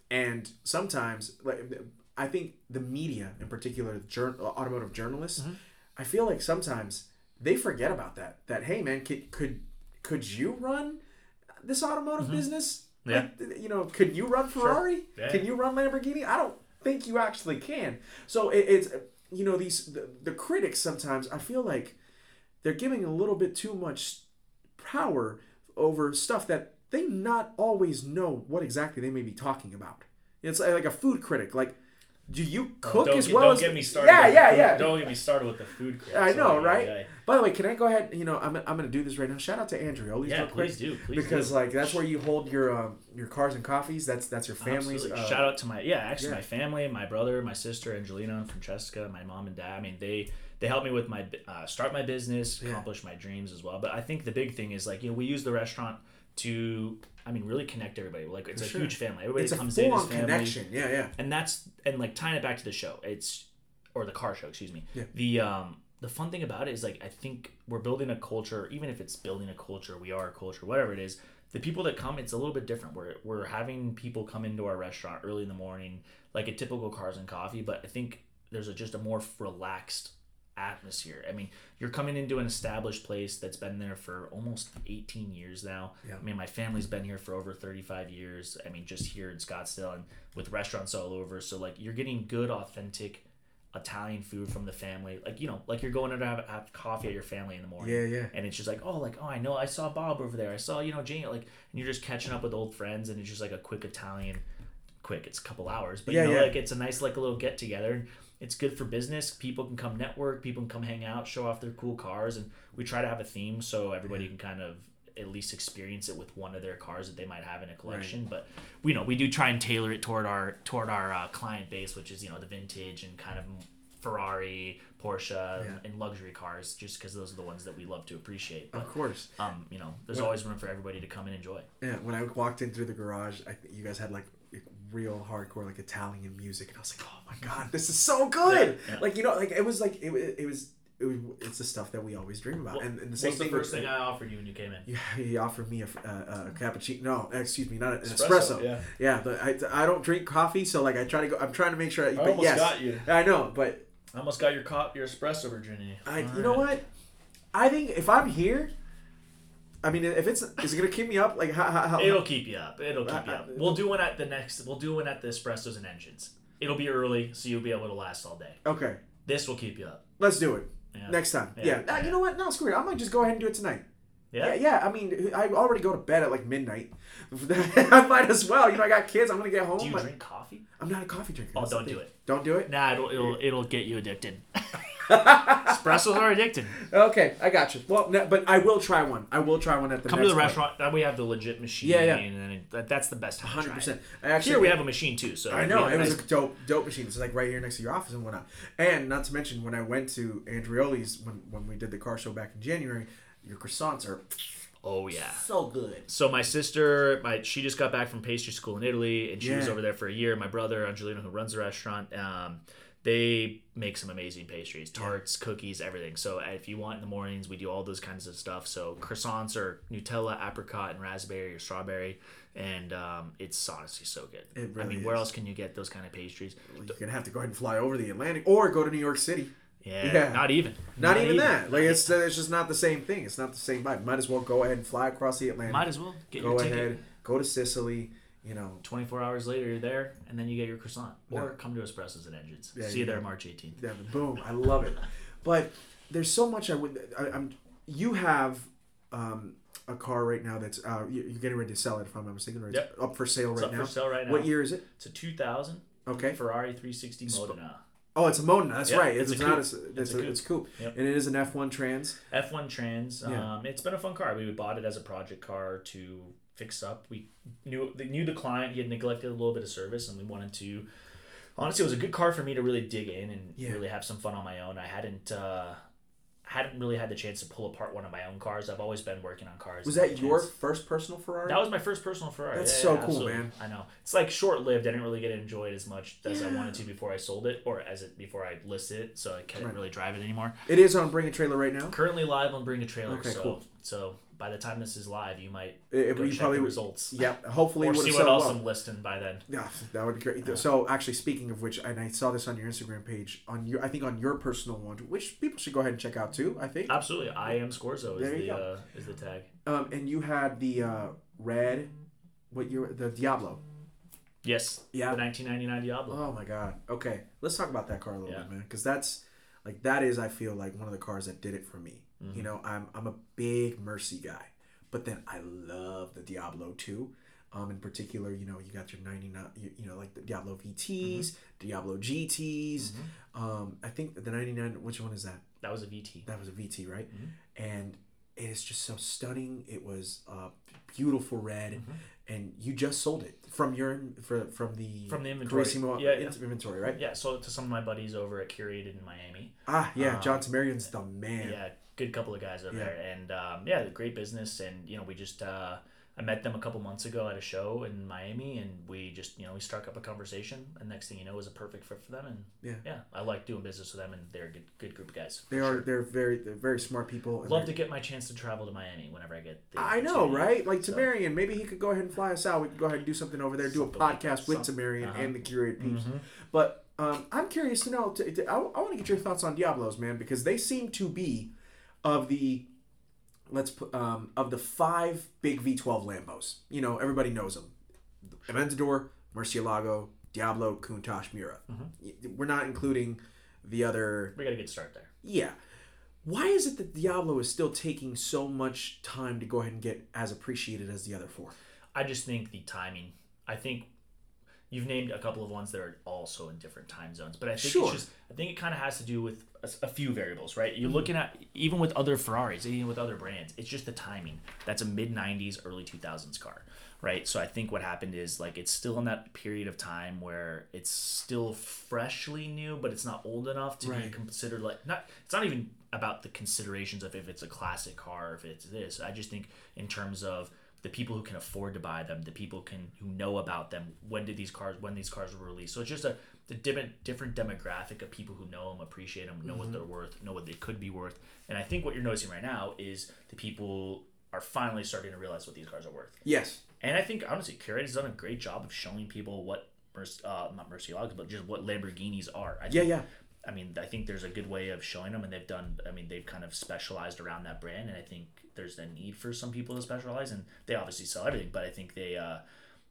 S1: and sometimes like I think the media, in particular, jour- automotive journalists, mm-hmm. I feel like sometimes they forget about that. That hey man, could could could you run this automotive mm-hmm. business?
S2: Yeah.
S1: Like, you know, could you run Ferrari?
S2: Yeah.
S1: Can you run Lamborghini? I don't think you actually can. So it, it's you know these the, the critics sometimes I feel like they're giving a little bit too much power over stuff that they not always know what exactly they may be talking about. It's like a food critic. Like, do you cook
S2: Oh, don't
S1: as
S2: get,
S1: well
S2: don't
S1: as
S2: get me started.
S1: Yeah, yeah,
S2: food-
S1: yeah.
S2: Don't get me started with the food. critics.
S1: I know,
S2: yeah,
S1: right?
S2: yeah.
S1: By the way, can I go ahead? You know, I'm, I'm gonna do this right now. Shout out to Andreoli
S2: Yeah, please do. Please
S1: because
S2: do.
S1: like that's where you hold your um, your cars and coffees. That's that's your family's. Uh,
S2: Shout out to my yeah, actually
S1: yeah.
S2: my family, my brother, my sister Angelina and Francesca, my mom and dad. I mean, they they helped me with my uh, start my business, accomplish my dreams as well. But I think the big thing is like you know we use the restaurant to I mean really connect everybody. Like it's
S1: For
S2: a
S1: sure.
S2: huge family. Everybody
S1: It's a
S2: comes in as
S1: on
S2: family
S1: connection. Yeah, yeah.
S2: and that's and like tying it back to the show it's or the car show excuse me
S1: Yeah.
S2: the um the fun thing about it is like i think we're building a culture even if it's building a culture we are a culture whatever it is the people that come it's a little bit different we're, we're having people come into our restaurant early in the morning like a typical cars and coffee but i think there's a, just a more relaxed atmosphere. I mean you're coming into an established place that's been there for almost 18 years now.
S1: Yeah.
S2: i mean my family's been here for over 35 years i mean just here in scottsdale and with restaurants all over. So like you're getting good authentic italian food from the family. Like you know like you're going to have, have coffee at your family in the morning.
S1: Yeah, yeah.
S2: and it's just like oh like oh i know i saw bob over there. I saw you know jane like and you're just catching up with old friends and it's just like a quick italian quick it's a couple hours but
S1: Yeah,
S2: you know
S1: yeah.
S2: like it's a nice like a little get together it's good for business people can come network people can come hang out show off their cool cars and we try to have a theme so everybody can kind of at least experience it with one of their cars that they might have in a collection but we know we do try and tailor it toward our toward our uh, client base which is you know the vintage and kind of ferrari porsche
S1: Yeah.
S2: and luxury cars just because those are the ones that we love to appreciate but
S1: Of course.
S2: um, you know, there's always room for everybody to come and enjoy.
S1: Yeah. When I walked in through the garage, I you guys had like real hardcore like Italian music, and I was like, oh my god, this is so good.
S2: Yeah, yeah.
S1: Like you know, like it was like it, it was. It was, it's the stuff that we always dream about, and, and the same
S2: What's the
S1: thing.
S2: first thing I offered you when you came in?
S1: Yeah, he offered me a, a, a cappuccino. No, excuse me, not an espresso.
S2: Espresso, yeah.
S1: yeah. The, I, I don't drink coffee, so like I try to go. I'm trying to make sure.
S2: I
S1: but
S2: almost
S1: yes,
S2: got you.
S1: I know, but
S2: I almost got your cop, your espresso virginity.
S1: I,
S2: All
S1: you know what? I think if I'm here, I mean, if it's is it gonna keep me up? Like how? how, how
S2: It'll keep you up. It'll keep you
S1: Uh,
S2: up.
S1: uh,
S2: We'll do one at the next. We'll do one at the espressos and engines. It'll be early, so you'll be able to last all day.
S1: okay,
S2: This will keep you up.
S1: let's do it
S2: Yeah.
S1: next time.
S2: Yeah,
S1: Yeah. Ah,
S2: yeah.
S1: you know what? No, screw it. I might just go ahead and do it tonight.
S2: Yeah.
S1: Yeah, yeah. I mean, I already go to bed at like midnight. I might as well. You know, I got kids. I'm gonna get home.
S2: Do you drink coffee?
S1: I'm not a coffee drinker.
S2: Oh,
S1: That's
S2: don't do it.
S1: Don't do it.
S2: Nah, it'll it'll it'll get you addicted. Espressos are addicted.
S1: Okay, I got you. Well, no, but I will try one. I will try one at the
S2: Come to
S1: next
S2: the
S1: one.
S2: restaurant. Then we have the legit machine.
S1: Yeah, yeah.
S2: And then it, that, that's the best time. to try
S1: Hundred
S2: it.
S1: percent. Actually,
S2: Here we have a machine too. So
S1: I know it was a dope, dope machine. It's like right here next to your office and whatnot. And not to mention, when I went to Andreoli's when when we did the car show back in January, your croissants are
S2: Oh yeah.
S1: so good.
S2: So my sister, my she just got back from pastry school in Italy, and she was
S1: Yeah.
S2: over there for a year. My brother Angelino, who runs the restaurant, um, they make some amazing pastries, tarts, cookies, everything. So uh, if you want in the mornings, we do all those kinds of stuff. So croissants are Nutella, apricot, and raspberry or strawberry, and um, it's honestly so good.
S1: It
S2: I
S1: really
S2: mean, where else can you get those kind of pastries?
S1: You're gonna have to go ahead and fly over the Atlantic or go to New York City.
S2: Yeah,
S1: Yeah.
S2: not even.
S1: Not, even, that. Like it's it's just not the same thing. It's not the same vibe. Might as well go ahead and fly across the Atlantic.
S2: Might as well get
S1: go
S2: your ticket.
S1: ahead, go to Sicily. You know,
S2: 24 hours later, you're there, and then you get your croissant. Or
S1: No.
S2: come to Espressos and Engines.
S1: Yeah,
S2: See
S1: you
S2: there. March 18th.
S1: yeah, boom. I love it. But there's so much I would. I, I'm. You have um, a car right now that's uh, you- you're getting ready to sell it. If I'm not mistaken, it's
S2: Yep.
S1: up for sale
S2: It's
S1: right
S2: up
S1: now.
S2: for sale right now.
S1: What year is it?
S2: It's a 2000
S1: Okay.
S2: Ferrari 360 Modena.
S1: Oh, it's a Modena. That's
S2: Yeah,
S1: right.
S2: it's
S1: It's,
S2: a
S1: not. A, it's,
S2: It's a coupe.
S1: it's coupe,
S2: Yep.
S1: and it is an F1 Trans.
S2: F1 Trans.
S1: Yeah.
S2: Um, it's been a fun car. We bought it as a project car to fix up. We knew they knew the client. He had neglected a little bit of service, and we wanted to. Honestly, it was a good car for me to really dig in and
S1: Yeah.
S2: really have some fun on my own. I hadn't uh, hadn't really had the chance to pull apart one of my own cars. I've always been working on cars.
S1: Was that your
S2: chance.
S1: first personal Ferrari?
S2: That was my first personal Ferrari.
S1: That's
S2: Yeah,
S1: so
S2: yeah,
S1: cool,
S2: absolutely.
S1: man.
S2: I know. It's like short lived. I didn't really get to enjoy it as much as I wanted to before I sold it, or as it before I listed it. So I couldn't
S1: Right.
S2: really drive it anymore.
S1: it is on Bring a Trailer right now.
S2: Currently live on Bring a Trailer.
S1: Okay,
S2: so,
S1: cool.
S2: So by the time this is live, you might
S1: It,
S2: check
S1: probably
S2: results.
S1: Yeah, hopefully
S2: Or see what else. I'm listing by then.
S1: Yeah, that would be great. So actually, speaking of which, and I saw this on your Instagram page on your, I think on your personal one, which people should go ahead and check out too. I think.
S2: Absolutely, I am Scorzo is the uh, is the tag.
S1: Um, and you had the uh, red, what year? The Diablo.
S2: Yes,
S1: Yeah.
S2: the 1999 Diablo.
S1: Oh my god. Okay, let's talk about that car a little
S2: Yeah.
S1: bit, man, because that's like that is I feel like one of the cars that did it for me.
S2: Mm-hmm.
S1: You know, I'm I'm a big Murci guy, but then I love the Diablo too. Um, in particular, you know, you got your 99, you, you know, like the Diablo VTs,
S2: Mm-hmm.
S1: Diablo GTs. Um, I think the 99, which one is that?
S2: That was a VT.
S1: That was a VT, right?
S2: Mm-hmm.
S1: And it is just so stunning. It was uh, beautiful red,
S2: Mm-hmm.
S1: and you just sold it from your for, from the
S2: From the inventory.
S1: Carissimo
S2: Yeah, yeah.
S1: inventory, right?
S2: Yeah, sold it to some of my buddies over at Curated in Miami.
S1: Ah, yeah,
S2: Um,
S1: John Tamarian's the man.
S2: Yeah, good couple of guys over
S1: Yeah.
S2: there, and um, yeah, great business. And you know, we just uh, I met them a couple months ago at a show in Miami, and we just you know we struck up a conversation. And next thing you know, it was a perfect fit for them. And
S1: Yeah.
S2: yeah, I like doing business with them, and they're a good good group of guys.
S1: They are they're very they're very smart people.
S2: Love to get my chance to travel to Miami whenever I get. The
S1: I know, right? Like
S2: So-
S1: Tamarian, maybe he could go ahead and fly us out. We could go ahead and do something over there, do a
S2: Something like
S1: podcast
S2: that.
S1: with Tamarian
S2: uh-huh.
S1: and the curated peeps.
S2: Mhm.
S1: But um, I'm curious to know. To, to- I, want to get your thoughts on Diablos, man, because they seem to be of the let's put um, of the five big V12 Lambos. You know, everybody knows them: Aventador, Murcielago, Diablo, Countach, Miura.
S2: Mm-hmm.
S1: We're not including the other
S2: We got a good start there.
S1: yeah. Why is it that Diablo is still taking so much time to go ahead and get as appreciated as the other four?
S2: I just think the timing. I think you've named a couple of ones that are also in different time zones, but I think
S1: Sure.
S2: it's just I think it kind of has to do with a, a few variables, right? You're mm-hmm. looking at even with other Ferraris, even with other brands, it's just the timing. That's a mid '90s, early 2000s car, right? So I think what happened is like it's still in that period of time where it's still freshly new, but it's not old enough to be considered like not. It's not even about the considerations of if it's a classic car, or if it's this. I just think in terms of the people who can afford to buy them, the people can who know about them. When did these cars? When these cars were released? So it's just a the different different demographic of people who know them, appreciate them, know
S1: Mm-hmm.
S2: what they're worth, know what they could be worth. And I think what you're noticing right now is the people are finally starting to realize what these cars are worth.
S1: Yes.
S2: And I think honestly, Curate has done a great job of showing people what Merc- uh, not Murcielagos, but just what Lamborghinis are. I
S1: Yeah, yeah.
S2: I mean, I think there's a good way of showing them, and they've done. I mean, they've kind of specialized around that brand, and I think there's a need for some people to specialize, and they obviously sell everything, but I think they uh,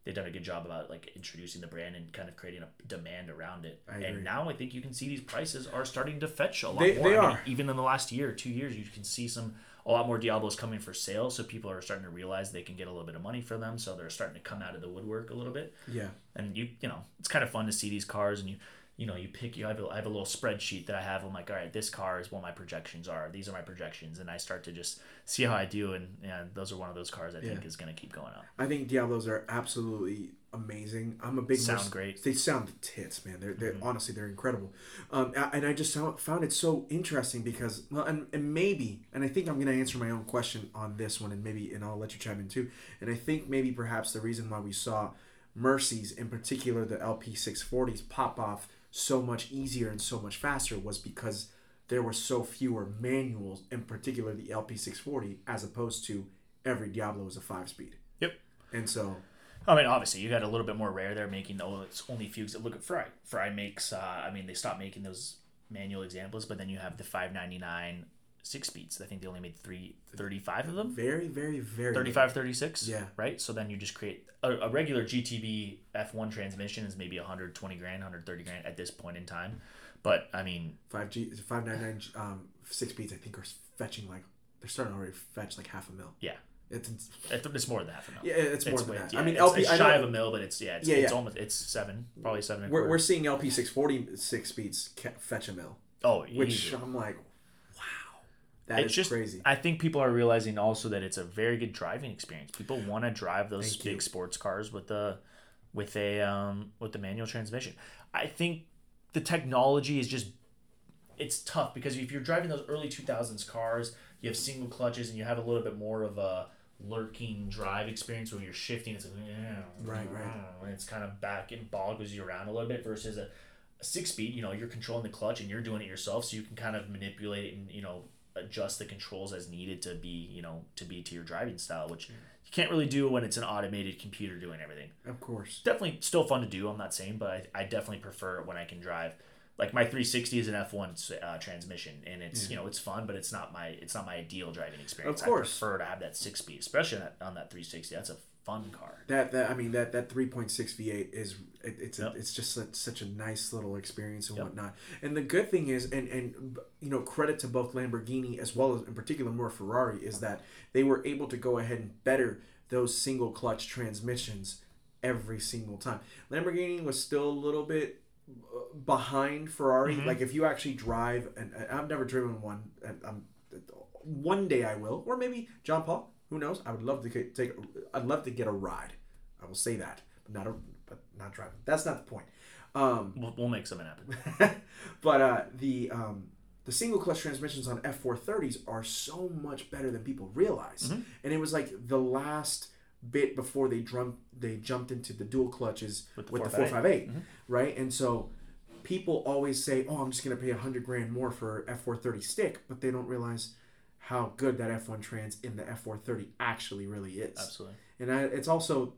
S2: they've done a good job about like introducing the brand and kind of creating a demand around it.
S1: I agree.
S2: and now I think you can see these prices are starting to fetch a lot
S1: They-
S2: more.
S1: they
S2: I mean, even in the last year, two years, you can see some a lot more Diablos coming for sale, so people are starting to realize they can get a little bit of money for them, so they're starting to come out of the woodwork a little bit
S1: Yeah.
S2: and you you know it's kind of fun to see these cars and you you know you pick you have a, I have a little spreadsheet that I have I'm like all right this car is what my projections are these are my projections and I start to just see how I do and yeah those are one of those cars I think is going to keep going up
S1: I think Diablos are absolutely amazing. I'm a big
S2: Sound
S1: Merc-
S2: great.
S1: They sound tits, man. They're, they're
S2: Mm-hmm.
S1: honestly they're incredible. Um, and I just found- found it so interesting because well, and, and maybe, and I think I'm gonna answer my own question on this one, and maybe, and I'll let you chime in too. And I think maybe perhaps the reason why we saw Murcis, in particular the LP640s, pop off so much easier and so much faster was because there were so fewer manuals, in particular the LP640, as opposed to every Diablo was a five speed.
S2: Yep.
S1: And so,
S2: I mean, obviously, you got a little bit more rare there, making oh, it's only few. Look at Fry. Fry makes. Uh, I mean, they stopped making those manual examples, but then you have the 599 six speeds. I think they only made three, 35 of them.
S1: very, very, very
S2: 35, 36.
S1: Yeah.
S2: Right. So then you just create a, a regular GTB F1 transmission is maybe 120 grand, 130 grand at this point in time. But I mean,
S1: five G five nine nine um six speeds. I think are fetching like they're starting to already fetch like half a mil.
S2: yeah,
S1: It's
S2: it- it's more than that for now.
S1: yeah, it's more
S2: It's
S1: than that.
S2: yeah,
S1: I mean,
S2: it's,
S1: LP.
S2: it's
S1: I
S2: shy
S1: know,
S2: of a mil, but it's yeah, it's,
S1: Yeah,
S2: it's
S1: yeah.
S2: almost it's seven, probably seven. and
S1: we're, we're seeing LP six forty six speeds fetch a mil,
S2: oh,
S1: which
S2: easy.
S1: I'm like, that is
S2: it's just
S1: crazy.
S2: I think people are realizing also that it's a very good driving experience. People want to drive those
S1: Thank
S2: big
S1: you.
S2: sports cars with the with a um, with the manual transmission. I think the technology is just it's tough because if you're driving those early 2000s cars, you have single clutches and you have a little bit more of a lurking drive experience where you're shifting. It's like,
S1: Right, right.
S2: And it's kind of back and boggles you around a little bit versus a, a six speed. You know, you're controlling the clutch and you're doing it yourself, so you can kind of manipulate it and you know adjust the controls as needed to be you know to be to your driving style, which you can't really do when it's an automated computer doing everything
S1: of course.
S2: definitely still fun to do. I'm not saying, but I, I definitely prefer it when I can drive. Like my 360 is an F1 uh, transmission, and it's you know it's fun, but it's not my it's not my ideal driving experience.
S1: Of course.
S2: I prefer to have that six speed, especially on that, on that 360. That's a fun car.
S1: That that I mean that that three point six V eight is it, it's
S2: Yep.
S1: a, it's just such, such a nice little experience and
S2: Yep.
S1: whatnot. And the good thing is, and and you know credit to both Lamborghini as well as in particular more Ferrari is that they were able to go ahead and better those single clutch transmissions every single time. Lamborghini was still a little bit uh, behind Ferrari.
S2: Mhm.
S1: Like if you actually drive, and I've never driven one, and I'm one day I will, or maybe Gian Paolo. Who knows? I would love to get- take. I'd love to get a ride. I will say that, but not a, but not driving. That's not the point. Um,
S2: We'll, we'll make something happen.
S1: but uh, the um, the single clutch transmissions on F430s are so much better than people realize,
S2: Mhm.
S1: and it was like the last bit before they drum they jumped into the dual clutches
S2: With the
S1: with the
S2: 458.
S1: 458, right? And so people always say, "Oh, I'm just gonna pay a hundred grand more for F430 stick," but they don't realize how good that F1 trans in the F430 actually really is.
S2: Absolutely.
S1: And I, it's also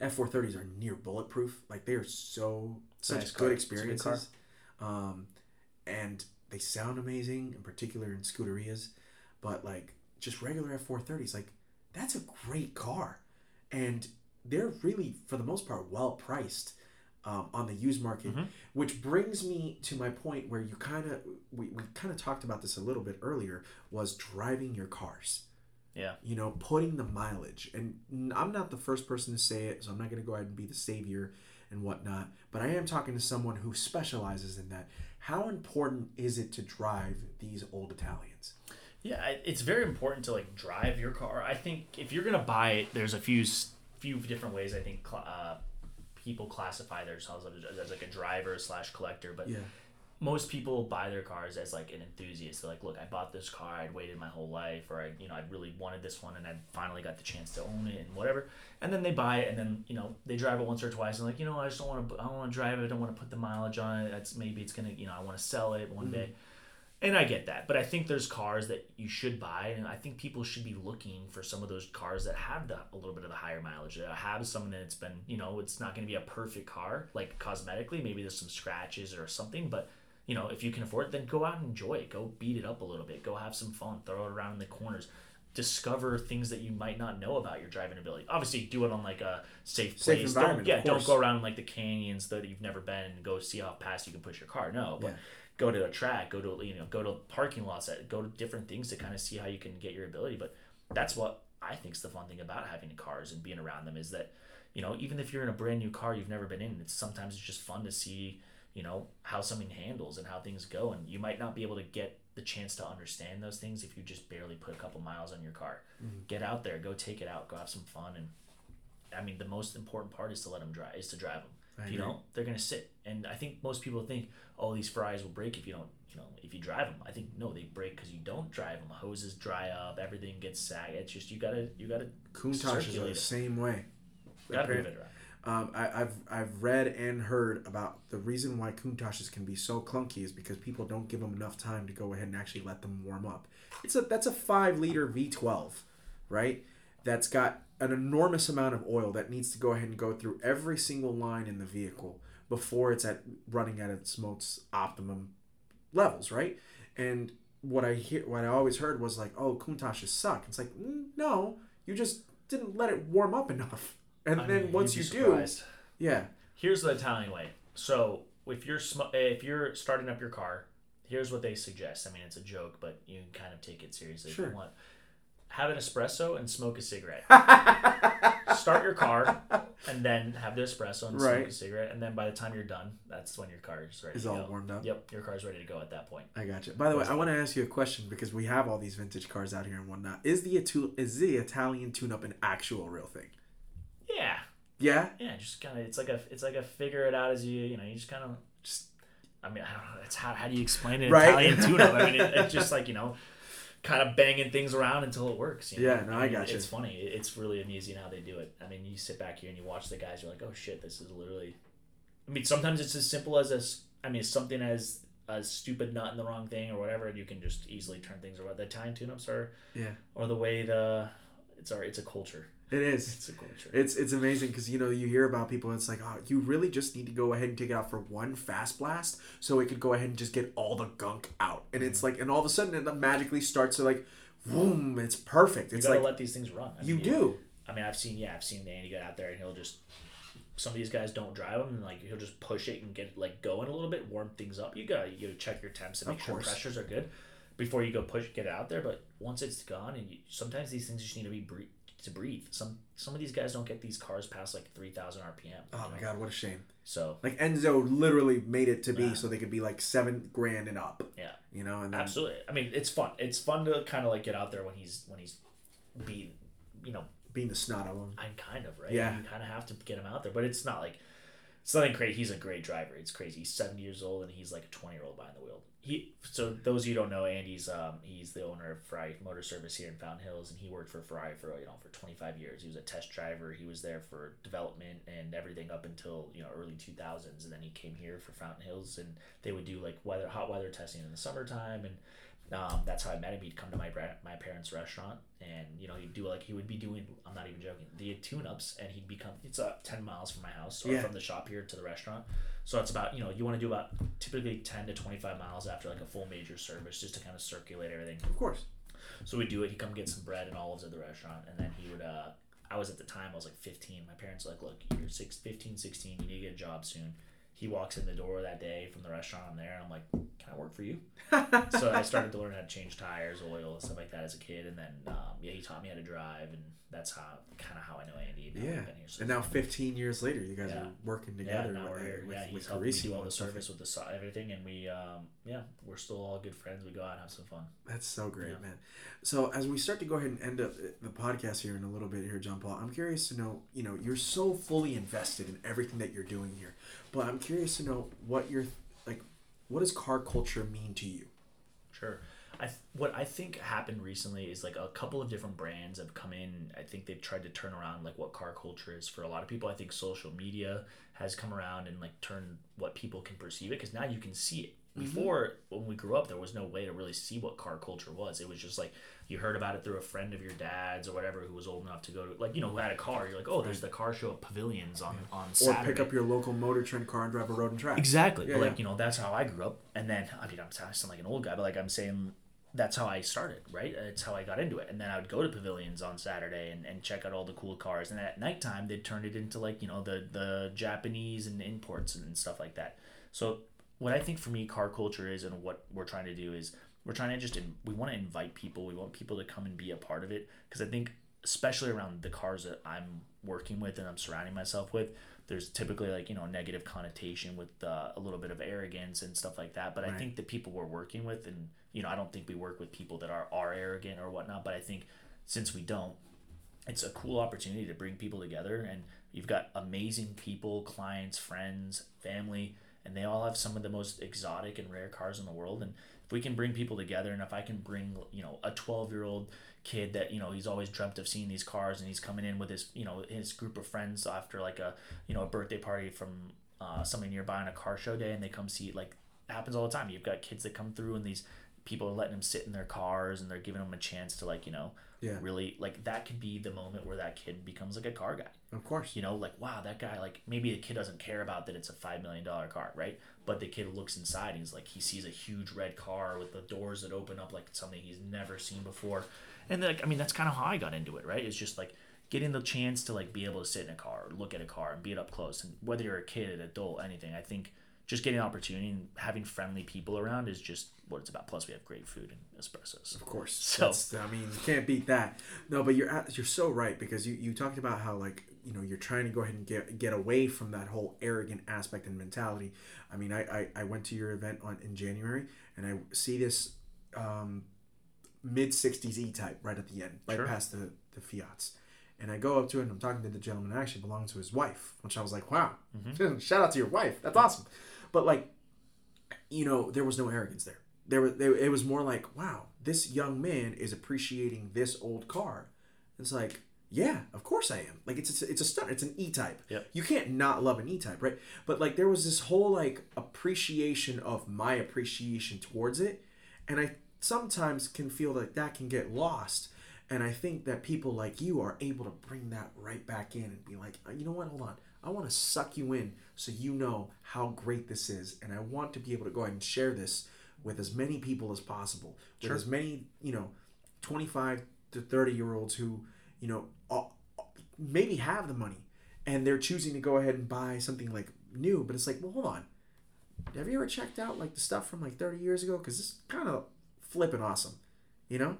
S1: F430s are near bulletproof. Like they are so such
S2: Nice
S1: good
S2: car. It's a good
S1: experiences. Um, and they sound amazing, in particular in scuderias, But like just regular F430s, like that's a great car, and they're really for the most part well priced. Um, on the used market,
S2: Mhm.
S1: which brings me to my point where you kind of we, we kind of talked about this a little bit earlier was driving your cars
S2: Yeah.
S1: you know, putting the mileage. And I'm not the first person to say it, so I'm not going to go ahead and be the savior and whatnot. But I am talking to someone who specializes in that. How important is it to drive these old Italians?
S2: Yeah, it's very important to like drive your car. I think if you're gonna buy it, there's a few few different ways. I think uh, people classify themselves as, as like a driver slash collector, but
S1: Yeah.
S2: most people buy their cars as like an enthusiast. They're like, look, I bought this car. I'd waited my whole life, or I, you know, I really wanted this one, and I finally got the chance to own it, and whatever. And then they buy it, and then you know they drive it once or twice, and like, you know, I just don't want to. I don't want to drive it. I don't want to put the mileage on it. That's maybe it's gonna, you know, I want to sell it one mm-hmm. day. And I get that, but I think there's cars that you should buy, and I think people should be looking for some of those cars that have the, a little bit of the higher mileage. That have something that's been, you know, it's not going to be a perfect car, like cosmetically. Maybe there's some scratches or something, but you know, if you can afford it, then go out and enjoy it. Go beat it up a little bit. Go have some fun. Throw it around in the corners. Discover things that you might not know about your driving ability. Obviously, do it on like a safe
S1: Safe
S2: place.
S1: environment,
S2: Don't, yeah, don't go around in like the canyons that you've never been and go see how fast you can push your car. No, but
S1: Yeah.
S2: Go to a track, go to you know, go to parking lots, go to different things to kind of see how you can get your ability. But that's what I think is the fun thing about having cars and being around them is that you know even if you're in a brand new car you've never been in, it's sometimes it's just fun to see you know how something handles and how things go, and you might not be able to get the chance to understand those things if you just barely put a couple miles on your car. Mm-hmm. Get out there, go take it out, go have some fun, and I mean the most important part is to let them drive, is to drive them.
S1: I
S2: If you
S1: agree.
S2: don't, they're gonna sit. And I think most people think, oh, these fries will break if you don't, you know, if you drive them. I think no, they break because you don't drive them. Hoses dry up, everything gets sag. It's just you gotta, you gotta,
S1: Countach is the
S2: it.
S1: same way.
S2: gotta move it around.
S1: Um, I, I've I've read and heard about the reason why Countachs can be so clunky is because people don't give them enough time to go ahead and actually let them warm up. It's a that's a five liter V12, right? That's got an enormous amount of oil that needs to go ahead and go through every single line in the vehicle before it's at running at its most optimum levels, right? And what I hear, what I always heard was like, "Oh, Countachs suck." It's like, mm, no, you just didn't let it warm up enough. And
S2: I
S1: then
S2: mean,
S1: once you
S2: you'd
S1: do, yeah,
S2: Here's the Italian way. So if you're sm- if you're starting up your car, here's what they suggest. I mean, it's a joke, but you can kind of take it seriously if you want. Have an espresso and smoke a cigarette. Start your car and then have the espresso and smoke a cigarette, and then by the time you're done, that's when your car is ready
S1: Is all
S2: go.
S1: warmed up?
S2: Yep, your car's ready to go at that point.
S1: I got you. By the way, I want to ask you a question because we have all these vintage cars out here and whatnot. Is the is the Italian tune-up an actual real thing?
S2: Yeah,
S1: Yeah,
S2: yeah, just kind of it's like a it's like a figure it out as you you know you just kind of just I mean I don't know it's how how do you explain it
S1: Right.
S2: Italian tune-up I mean it, it's just like you know kind of banging things around until it works you know?
S1: Yeah, no, I
S2: mean,
S1: gotcha.
S2: it's funny. It's really amusing how they do it. I mean you sit back here and you watch the guys you're like oh shit this is literally I mean sometimes it's as simple as this I mean something as a stupid nut in the wrong thing or whatever and you can just easily turn things around. The Italian tune-ups are
S1: yeah,
S2: or the way the it's our it's a culture
S1: it is.
S2: it's a culture
S1: It's it's amazing because you know you hear about people. It's like, oh, you really just need to go ahead and take it out for one fast blast, so it could go ahead and just get all the gunk out. And it's
S2: Mm-hmm.
S1: like, and all of a sudden it magically starts to like, boom, it's perfect.
S2: you
S1: It's
S2: gotta
S1: like
S2: let these things run I
S1: you
S2: mean,
S1: do.
S2: I mean, I've seen yeah, I've seen Andy get out there and he'll just some of these guys don't drive them and like he'll just push it and get like going a little bit, warm things up. You gotta you gotta check your temps and make sure pressures are good before you go push get it out there. But once it's gone, and you, sometimes these things just need to be bre- to breathe. Some some of these guys don't get these cars past like three thousand RPM.
S1: Oh
S2: you
S1: my god, what a shame.
S2: So
S1: Like Enzo literally made it to be
S2: Yeah.
S1: so they could be like seven grand and up.
S2: yeah,
S1: You know, and then
S2: absolutely. I mean, it's fun. It's fun to kind of like get out there when he's when he's being, you know,
S1: being the snot of them.
S2: I'm kind of right.
S1: Yeah.
S2: you kind of have to get him out there, but it's not like it's nothing crazy. He's a great driver. It's crazy. He's seventy years old and he's like a twenty year old behind the wheel. He so those of you don't know, Andy's um he's the owner of fry Motor Service here in Fountain Hills, and he worked for Ferrari for you know for twenty five years. He was a test driver. He was there for development and everything up until you know early two thousands, and then he came here for Fountain Hills, and they would do like weather hot weather testing in the summertime and. Um, that's how I met him. He'd come to my my parents' restaurant, and you know he'd do like he would be doing. I'm not even joking. The tune ups, and he'd become. It's uh, ten miles from my house, or
S1: Yeah.
S2: from the shop here to the restaurant. So it's about you know you want to do about typically ten to twenty five miles after like a full major service, just to kind of circulate everything.
S1: Of course.
S2: So we'd do it. He'd come get some bread and olives at the restaurant, and then he would. uh I was at the time. I was like 15. My parents were like, look, you're six, 15, 16. You need to get a job soon. He walks in the door that day from the restaurant. I'm there, and I'm like, can I work for you? so I started to learn how to change tires, oil, and stuff like that as a kid. And then, um, yeah, he taught me how to drive, and that's how kind of how I know Andy. And
S1: Yeah.
S2: we've been here since
S1: And now 15 years later, you guys
S2: Yeah.
S1: are working together.
S2: yeah, now we're
S1: uh,
S2: here.
S1: with,
S2: yeah,
S1: with
S2: he's helping me do all the service with the so- everything, and we, um, yeah, we're still all good friends. We go out and have some fun.
S1: That's so great,
S2: Yeah.
S1: man. So as we start to go ahead and end up the podcast here in a little bit here, Gian Paolo, I'm curious to know, you know, you're so fully invested in everything that you're doing here, but I'm curious to know what you're like. What does car culture mean to you?
S2: Sure. I th- what I think happened recently is like a couple of different brands have come in. I think they've tried to turn around like what car culture is for a lot of people. I think social media has come around and like turned what people can perceive it because now you can see it. Mm-hmm. Before, when we grew up, there was no way to really see what car culture was. It was just like you heard about it through a friend of your dad's or whatever who was old enough to go to, like you know, who had a car. You're like, oh, there's the car show at Pavilions on on Saturday.
S1: Or pick up your local Motor Trend car and drive a road and track.
S2: Exactly.
S1: Yeah,
S2: but like, you know, that's how I grew up. And then, I mean, I'm I sound like an old guy, but like I'm saying, that's how I started, right? It's how I got into it. And then I would go to pavilions on Saturday and, and check out all the cool cars. And at nighttime, they'd turn it into like, you know, the, the Japanese and imports and stuff like that. So, what I think for me, car culture is and what we're trying to do is we're trying to just, we want to invite people. We want people to come and be a part of it. Because I think, especially around the cars that I'm working with and I'm surrounding myself with, there's typically like you know negative connotation with uh, a little bit of arrogance and stuff like that but i think the people we're working with and you know i don't think we work with people that are are arrogant or whatnot but i think since we don't it's a cool opportunity to bring people together and you've got amazing people clients friends family and they all have some of the most exotic and rare cars in the world and if we can bring people together and if I can bring you know a 12 year old kid that you know he's always dreamt of seeing these cars and he's coming in with his you know his group of friends after like a you know a birthday party from uh, somebody nearby on a car show day and they come see like happens all the time. You've got kids that come through and these people are letting them sit in their cars and they're giving them a chance to like you know
S1: Yeah.
S2: really like that could be the moment where that kid becomes like a car guy.
S1: Of course.
S2: you know like wow that guy like maybe the kid doesn't care about that it's a five million dollar car right? But the kid looks inside and he's like he sees a huge red car with the doors that open up like something he's never seen before. And like i mean that's kind of how i got into it right? It's just like getting the chance to like be able to sit in a car or look at a car and be it up close. And whether you're a kid an adult anything i think just getting an opportunity and having friendly people around is just what it's about plus we have great food and espressos
S1: Of course.
S2: So-
S1: That's, I mean, you can't beat that. No, but you're at- you're so right because you, you talked about how like you know you're trying to go ahead and get get away from that whole arrogant aspect and mentality. I mean, I I, I went to your event on in January and I see this um, mid '60s E type right at the end, right
S2: Sure.
S1: past the the Fiats. And I go up to it and I'm talking to the gentleman that actually belonged to his wife, which I was like, wow, shout out to your wife. That's awesome. But like, you know, there was no arrogance there. There was, there, it was more like, wow, this young man is appreciating this old car. It's like, yeah, of course I am. Like, it's it's, it's a stunt. It's an E type.
S2: Yep.
S1: You can't not love an E type, right? But like, there was this whole like appreciation of my appreciation towards it, and I sometimes can feel like that can get lost. And I think that people like you are able to bring that right back in and be like, "Uh, you know what? Hold on. I want to suck you in so you know how great this is. And I want to be able to go ahead and share this with as many people as possible. With as many, you know, 25 to 30 year olds who, you know, maybe have the money and they're choosing to go ahead and buy something like new. But it's like, well, hold on. Have you ever checked out like the stuff from like 30 years ago? Because it's kind of flipping awesome, you know?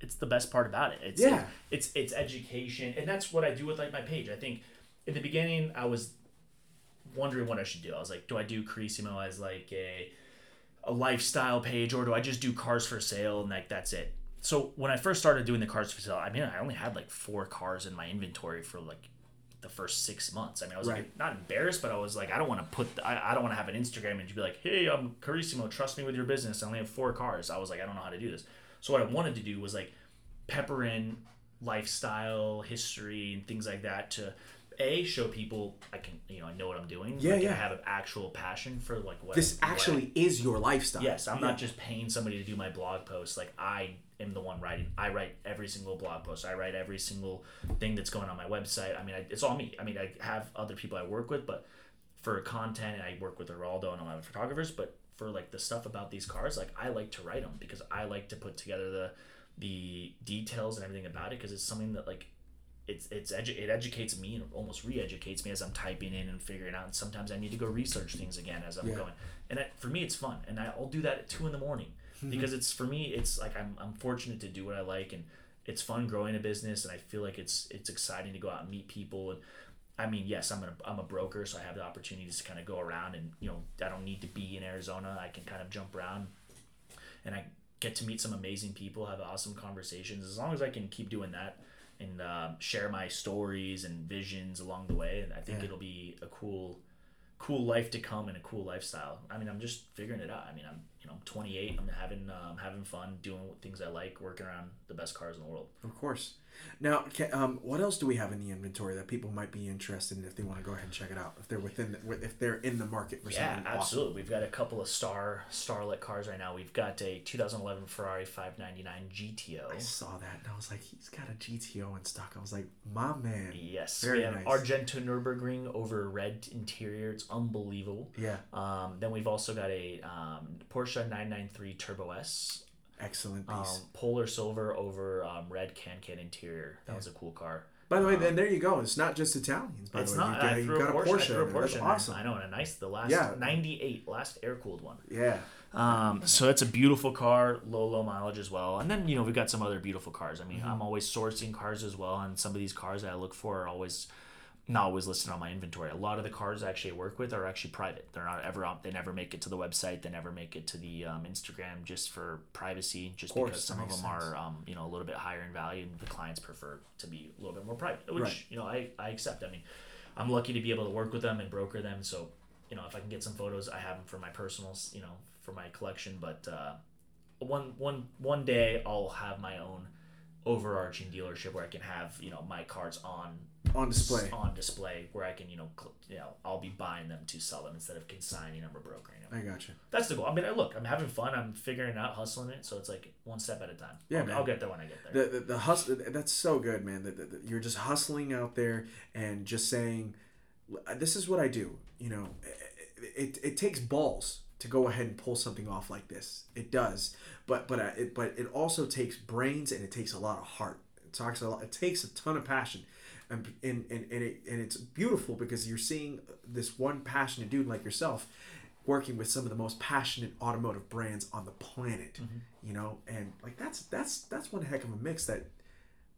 S2: it's the best part about it. It's
S1: Yeah.
S2: it's it's education, and that's what I do with like my page. I think in the beginning I was wondering what I should do. I was like, do I do Carissimo as like a a lifestyle page, or do I just do cars for sale and like that's it? So when I first started doing the cars for sale, I mean, I only had like four cars in my inventory for like the first six months. I mean, I was like, not embarrassed, but I was like, I don't want to put, the, I, I don't want to have an Instagram and be like, hey, I'm Carissimo, trust me with your business. I only have four cars. I was like, I don't know how to do this. So what I wanted to do was like pepper in lifestyle, history, and things like that to a show people I can, you know, I know what I'm doing.
S1: Yeah,
S2: like,
S1: yeah.
S2: I have an actual passion for like what
S1: This
S2: what I-
S1: actually is your lifestyle.
S2: Yes, I'm
S1: Yeah.
S2: not just paying somebody to do my blog post. Like I am the one writing. I write every single blog post. I write every single thing that's going on my website. I mean, I, it's all me. I mean, I have other people I work with, but for content, I work with Geraldo and a lot of photographers. But for like the stuff about these cars, like I like to write them because I like to put together the the details and everything about it because it's something that like it's it's edu- it educates me and almost re-educates me as I'm typing in and figuring out. And sometimes I need to go research things again as I'm
S1: Yeah.
S2: going. And for me, it's fun, and I'll do that at two in the morning mm-hmm. because it's for me. It's like I'm I'm fortunate to do what I like, and it's fun growing a business, and I feel like it's it's exciting to go out and meet people. And I mean, yes, I'm a I'm a broker, so I have the opportunities to kind of go around, and you know, I don't need to be in Arizona. I can kind of jump around, and I get to meet some amazing people, have awesome conversations. As long as I can keep doing that and uh, share my stories and visions along the way, and I think
S1: Yeah.
S2: it'll be a cool, cool life to come and a cool lifestyle. I mean, I'm just figuring it out. I mean, I'm you know I'm 28. I'm having um, having fun doing things I like, working around the best cars in the world.
S1: Of course. Now, um, what else do we have in the inventory that people might be interested in if they want to go ahead and check it out? If they're within, the, if they're in the market for
S2: Yeah,
S1: something awesome.
S2: absolutely. We've got a couple of star starlet cars right now. We've got a 2011 Ferrari 599 GTO.
S1: I saw that and I was like, he's got a GTO in stock. I was like, my man.
S2: Yes,
S1: Very
S2: we have
S1: nice.
S2: Argento Nurburgring over red interior. It's unbelievable.
S1: Yeah,
S2: Um, then we've also got a um, Porsche 993 Turbo S,
S1: excellent
S2: um,
S1: piece.
S2: polar silver over um, red can can interior. That was a cool car.
S1: by the way, then there you go. It's not just Italians. By
S2: It's
S1: the way,
S2: not.
S1: you got,
S2: I
S1: you
S2: threw
S1: got
S2: a Porsche. I threw a Porsche.
S1: That's awesome.
S2: I know, and a nice. The last
S1: Yeah.
S2: 98, last air cooled one.
S1: Yeah,
S2: Um, so that's a beautiful car, low low mileage as well. And then you know we've got some other beautiful cars. I mean,
S1: Mm-hmm.
S2: I'm always sourcing cars as well, and some of these cars that I look for are always not always listed on my inventory. A lot of the cars I actually work with are actually private. They're not ever on. They never make it to the website. They never make it to the um, Instagram just for privacy. Just
S1: course,
S2: because some of them are um, you know a little bit higher in value, and the clients prefer to be a little bit more private, which
S1: Right.
S2: you know I I accept. I mean, I'm lucky to be able to work with them and broker them. So you know if I can get some photos, I have them for my personals. You know for my collection, but. Uh, one one one day I'll have my own overarching dealership where I can have you know my cards on
S1: On display.
S2: on display where I can you know cl- you know I'll be buying them to sell them instead of consigning them or brokering them.
S1: I got you.
S2: That's the goal. I mean, I look, I'm having fun. I'm figuring out, hustling it. So it's like one step at a time.
S1: Yeah,
S2: I'll,
S1: man.
S2: I'll get there when I get there.
S1: The the, the hustle that's so good, man. That you're just hustling out there and just saying, "This is what I do." You know, it, it, it takes balls to go ahead and pull something off like this. It does, but but uh, it but it also takes brains and it takes a lot of heart. It talks a lot. It takes a ton of passion. And, and, and, and, it, and it's beautiful because you're seeing this one passionate dude like yourself working with some of the most passionate automotive brands on the planet you know and like that's that's that's one heck of a mix that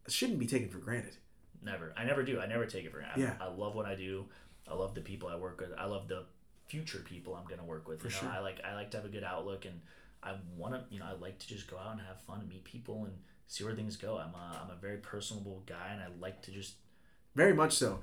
S1: shouldn't be taken for granted
S2: Never. I never do. I never take it for granted.
S1: Yeah.
S2: I love what I do. I love the people I work with. I love the future people I'm gonna work with. you know,
S1: sure.
S2: I like I like to have a good outlook and I want to you know I like to just go out and have fun and meet people and see where things go. I'm a, I'm a very personable guy and I like to just
S1: very much so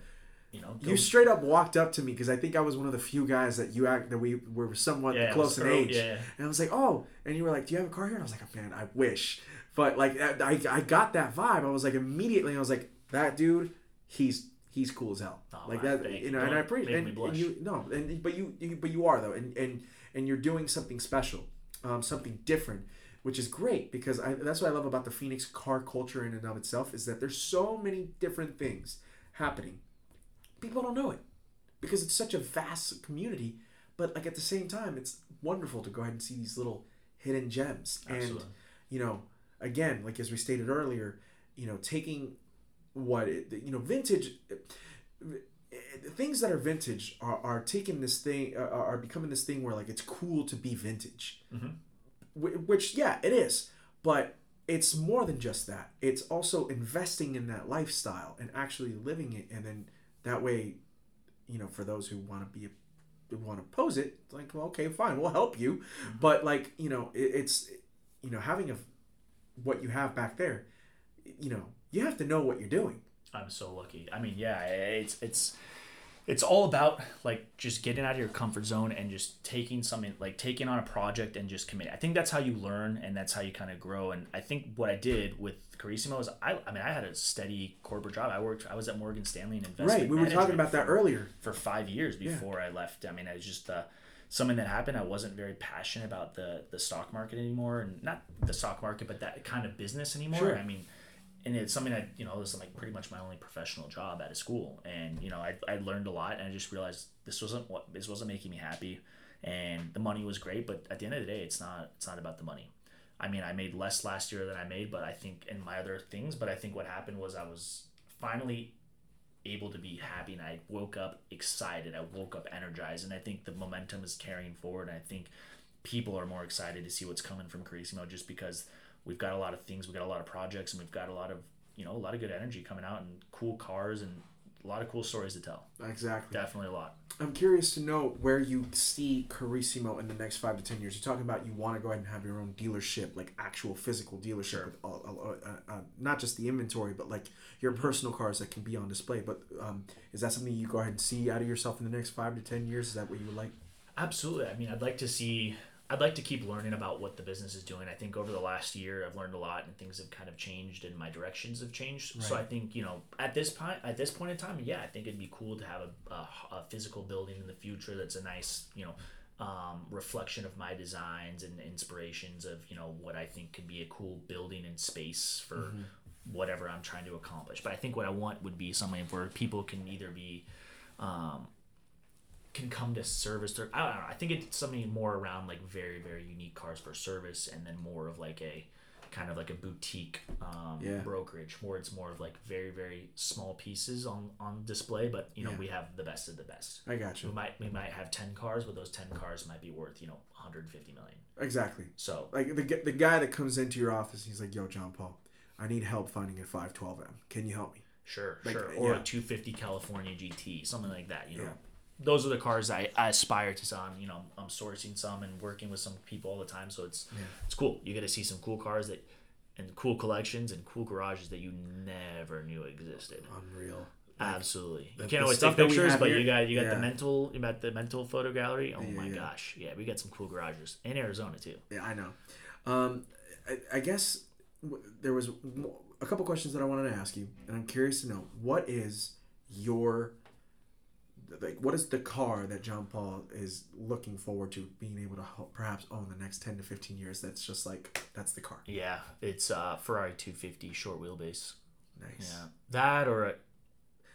S2: you know go,
S1: you straight up walked up to me because i think i was one of the few guys that you act that we were somewhat
S2: Yeah,
S1: close in age
S2: yeah.
S1: and i was like oh and you were like do you have a car here and i was like man i wish but like I, I got that vibe i was like immediately i was like that dude he's he's cool as hell
S2: Oh,
S1: like that you
S2: you.
S1: know and i appreciate and, and you no and but you, you but you are though and and and you're doing something special um, something different which is great because I, that's what i love about the phoenix car culture in and of itself is that there's so many different things happening people don't know it because it's such a vast community but like at the same time it's wonderful to go ahead and see these little hidden gems and
S2: Absolutely.
S1: you know again like as we stated earlier you know taking what it, you know vintage things that are vintage are, are taking this thing are, are becoming this thing where like it's cool to be vintage.
S2: Mhm.
S1: Which yeah it is. But it's more than just that. It's also investing in that lifestyle and actually living it. And then that way you know for those who want to be want to pose it it's like well okay fine we'll help you. But like you know it, it's you know having a what you have back there you know you have to know what you're doing
S2: I'm so lucky. I mean, yeah, it's it's it's all about like just getting out of your comfort zone and just taking something like taking on a project and just committing. I think that's how you learn and that's how you kind of grow. And I think what I did with Carissimo is I I mean I had a steady corporate job. I worked I was at Morgan Stanley in investment.
S1: right we were talking about that
S2: for-
S1: earlier
S2: for five years before I left. I mean, it was just uh, something that happened. I wasn't very passionate about the the stock market anymore, and not the stock market, but that kind of business anymore.
S1: Sure.
S2: I mean, and it's something that you know is like pretty much my only professional job out of school, and you know I I learned a lot, and I just realized this wasn't what this wasn't making me happy, and the money was great, but at the end of the day, it's not it's not about the money. I mean, I made less last year than I made, but I think in my other things. But I think what happened was I was finally able to be happy and I woke up excited. I woke up energized and I think the momentum is carrying forward and I think people are more excited to see what's coming from Carissimo just because we've got a lot of things, we've got a lot of projects and we've got a lot of you know, a lot of good energy coming out and cool cars and a lot of cool stories to tell.
S1: exactly
S2: Definitely a lot.
S1: I'm curious to know where you see Carissimo in the next five to ten years. You're talking about you want to go ahead and have your own dealership, like actual physical dealership, with all, all- uh, uh, not just the inventory, but like your personal cars that can be on display. But um, is that something you go ahead and see out of yourself in the next five to ten years? Is that what you would like?
S2: Absolutely. I mean, I'd like to see. I'd like to keep learning about what the business is doing. I think over the last year, I've learned a lot, and things have kind of changed, and my directions have changed. So I think you know, at this point, at this point in time, yeah, I think it'd be cool to have a, a, a physical building in the future that's a nice, you know, um, reflection of my designs and inspirations of you know what I think could be a cool building and space for whatever I'm trying to accomplish. But I think what I want would be something where people can either be um, can come to service their I don't know. I think it's something more around like very very unique cars for service, and then more of like a kind of like a boutique um,
S1: Yeah.
S2: brokerage, where it's more of like very very small pieces on on display. But you know
S1: Yeah.
S2: we have the best of the best.
S1: I got you.
S2: We might we might have ten cars, but those ten cars might be worth you know 150 million.
S1: Exactly.
S2: So
S1: Like the the guy that comes into your office, he's like, "Yo, Gian Paolo, I need help finding a 512M. Can you help me?"
S2: Sure,
S1: Like,
S2: sure. Or
S1: yeah.
S2: a 250 California GT, something like that. You know. Those are the cars I, I aspire to sell. I'm, you know, I'm sourcing some and working with some people all the time, so it's it's cool. You get to see some cool cars that, and cool collections and cool garages that you never knew existed.
S1: Unreal.
S2: Absolutely,
S1: the-
S2: you can't always take pictures, but
S1: here-
S2: you got you got
S1: yeah.
S2: the mental you got the mental photo gallery. Oh
S1: Yeah,
S2: my
S1: yeah.
S2: gosh, yeah, we got some cool garages in Arizona too.
S1: Yeah, I know. Um, I, I guess w- there was a couple questions that I wanted to ask you, and I'm curious to know what is your like what is the car that Gian Paolo is looking forward to being able to ho- perhaps own the next 10 to 15 years that's just like that's the car
S2: Yeah, it's uh, Ferrari 250 short wheelbase.
S1: nice
S2: Yeah, that or a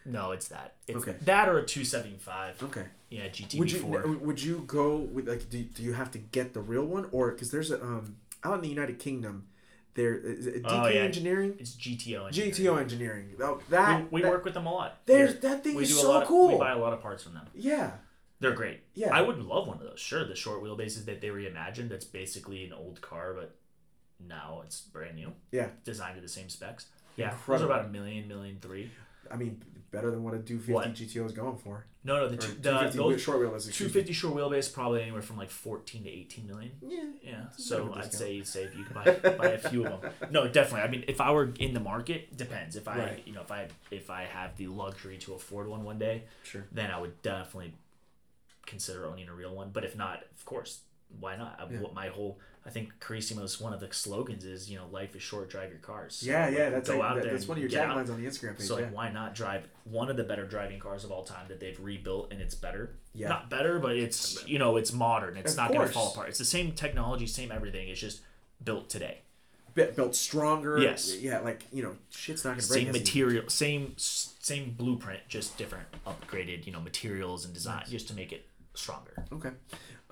S2: no, it's that. It's
S1: Okay.
S2: that or a 275.
S1: okay
S2: Yeah, GTB4.
S1: would you would you go with like do, do you have to get the real one or because there's a um out in the United Kingdom there DK
S2: Oh, yeah.
S1: engineering
S2: it's GTO. engineering.
S1: GTO engineering oh, that
S2: We, we
S1: that-
S2: work with them a lot.
S1: there's
S2: Here.
S1: that thing
S2: we
S1: is so
S2: of,
S1: cool
S2: We buy a lot of parts from them.
S1: yeah
S2: They're great.
S1: Yeah.
S2: I would love one of those. Sure, the short wheelbases that they reimagined. That's basically an old car, but now it's brand new,
S1: yeah
S2: designed to the same specs. Yeah, those are about a million, million three.
S1: I mean better than what a 250
S2: What?
S1: GTO is going for
S2: No, no, the, two, the
S1: 250
S2: those
S1: short wheel is excuse me.
S2: 250 short wheelbase probably anywhere from like 14 to 18 million.
S1: yeah
S2: Yeah, so
S1: bit of a
S2: I'd say you'd say if you could buy, buy a few of them. No, definitely. I mean, if I were in the market, depends. If I,
S1: Right.
S2: you know, if I if I have the luxury to afford one one day,
S1: sure
S2: then I would definitely consider owning a real one. But if not, of course, why not? I,
S1: Yeah.
S2: what My whole, I think Carissimo's one of the slogans is, you know, life is short, drive your cars. So,
S1: Yeah, yeah, that's
S2: go
S1: like,
S2: out
S1: that-
S2: there
S1: that's one of your taglines on the Instagram page.
S2: So
S1: yeah.
S2: like, why not drive one of the better driving cars of all time that they've rebuilt and it's better?
S1: Yeah.
S2: Not better, but it's you know it's modern. It's
S1: Of
S2: not going to fall apart. It's the same technology, same everything. It's just built today.
S1: Built stronger.
S2: Yes.
S1: Yeah, like you know, shit's not gonna break.
S2: Same material, same same blueprint, just different upgraded you know materials and design, just to make it stronger.
S1: Okay.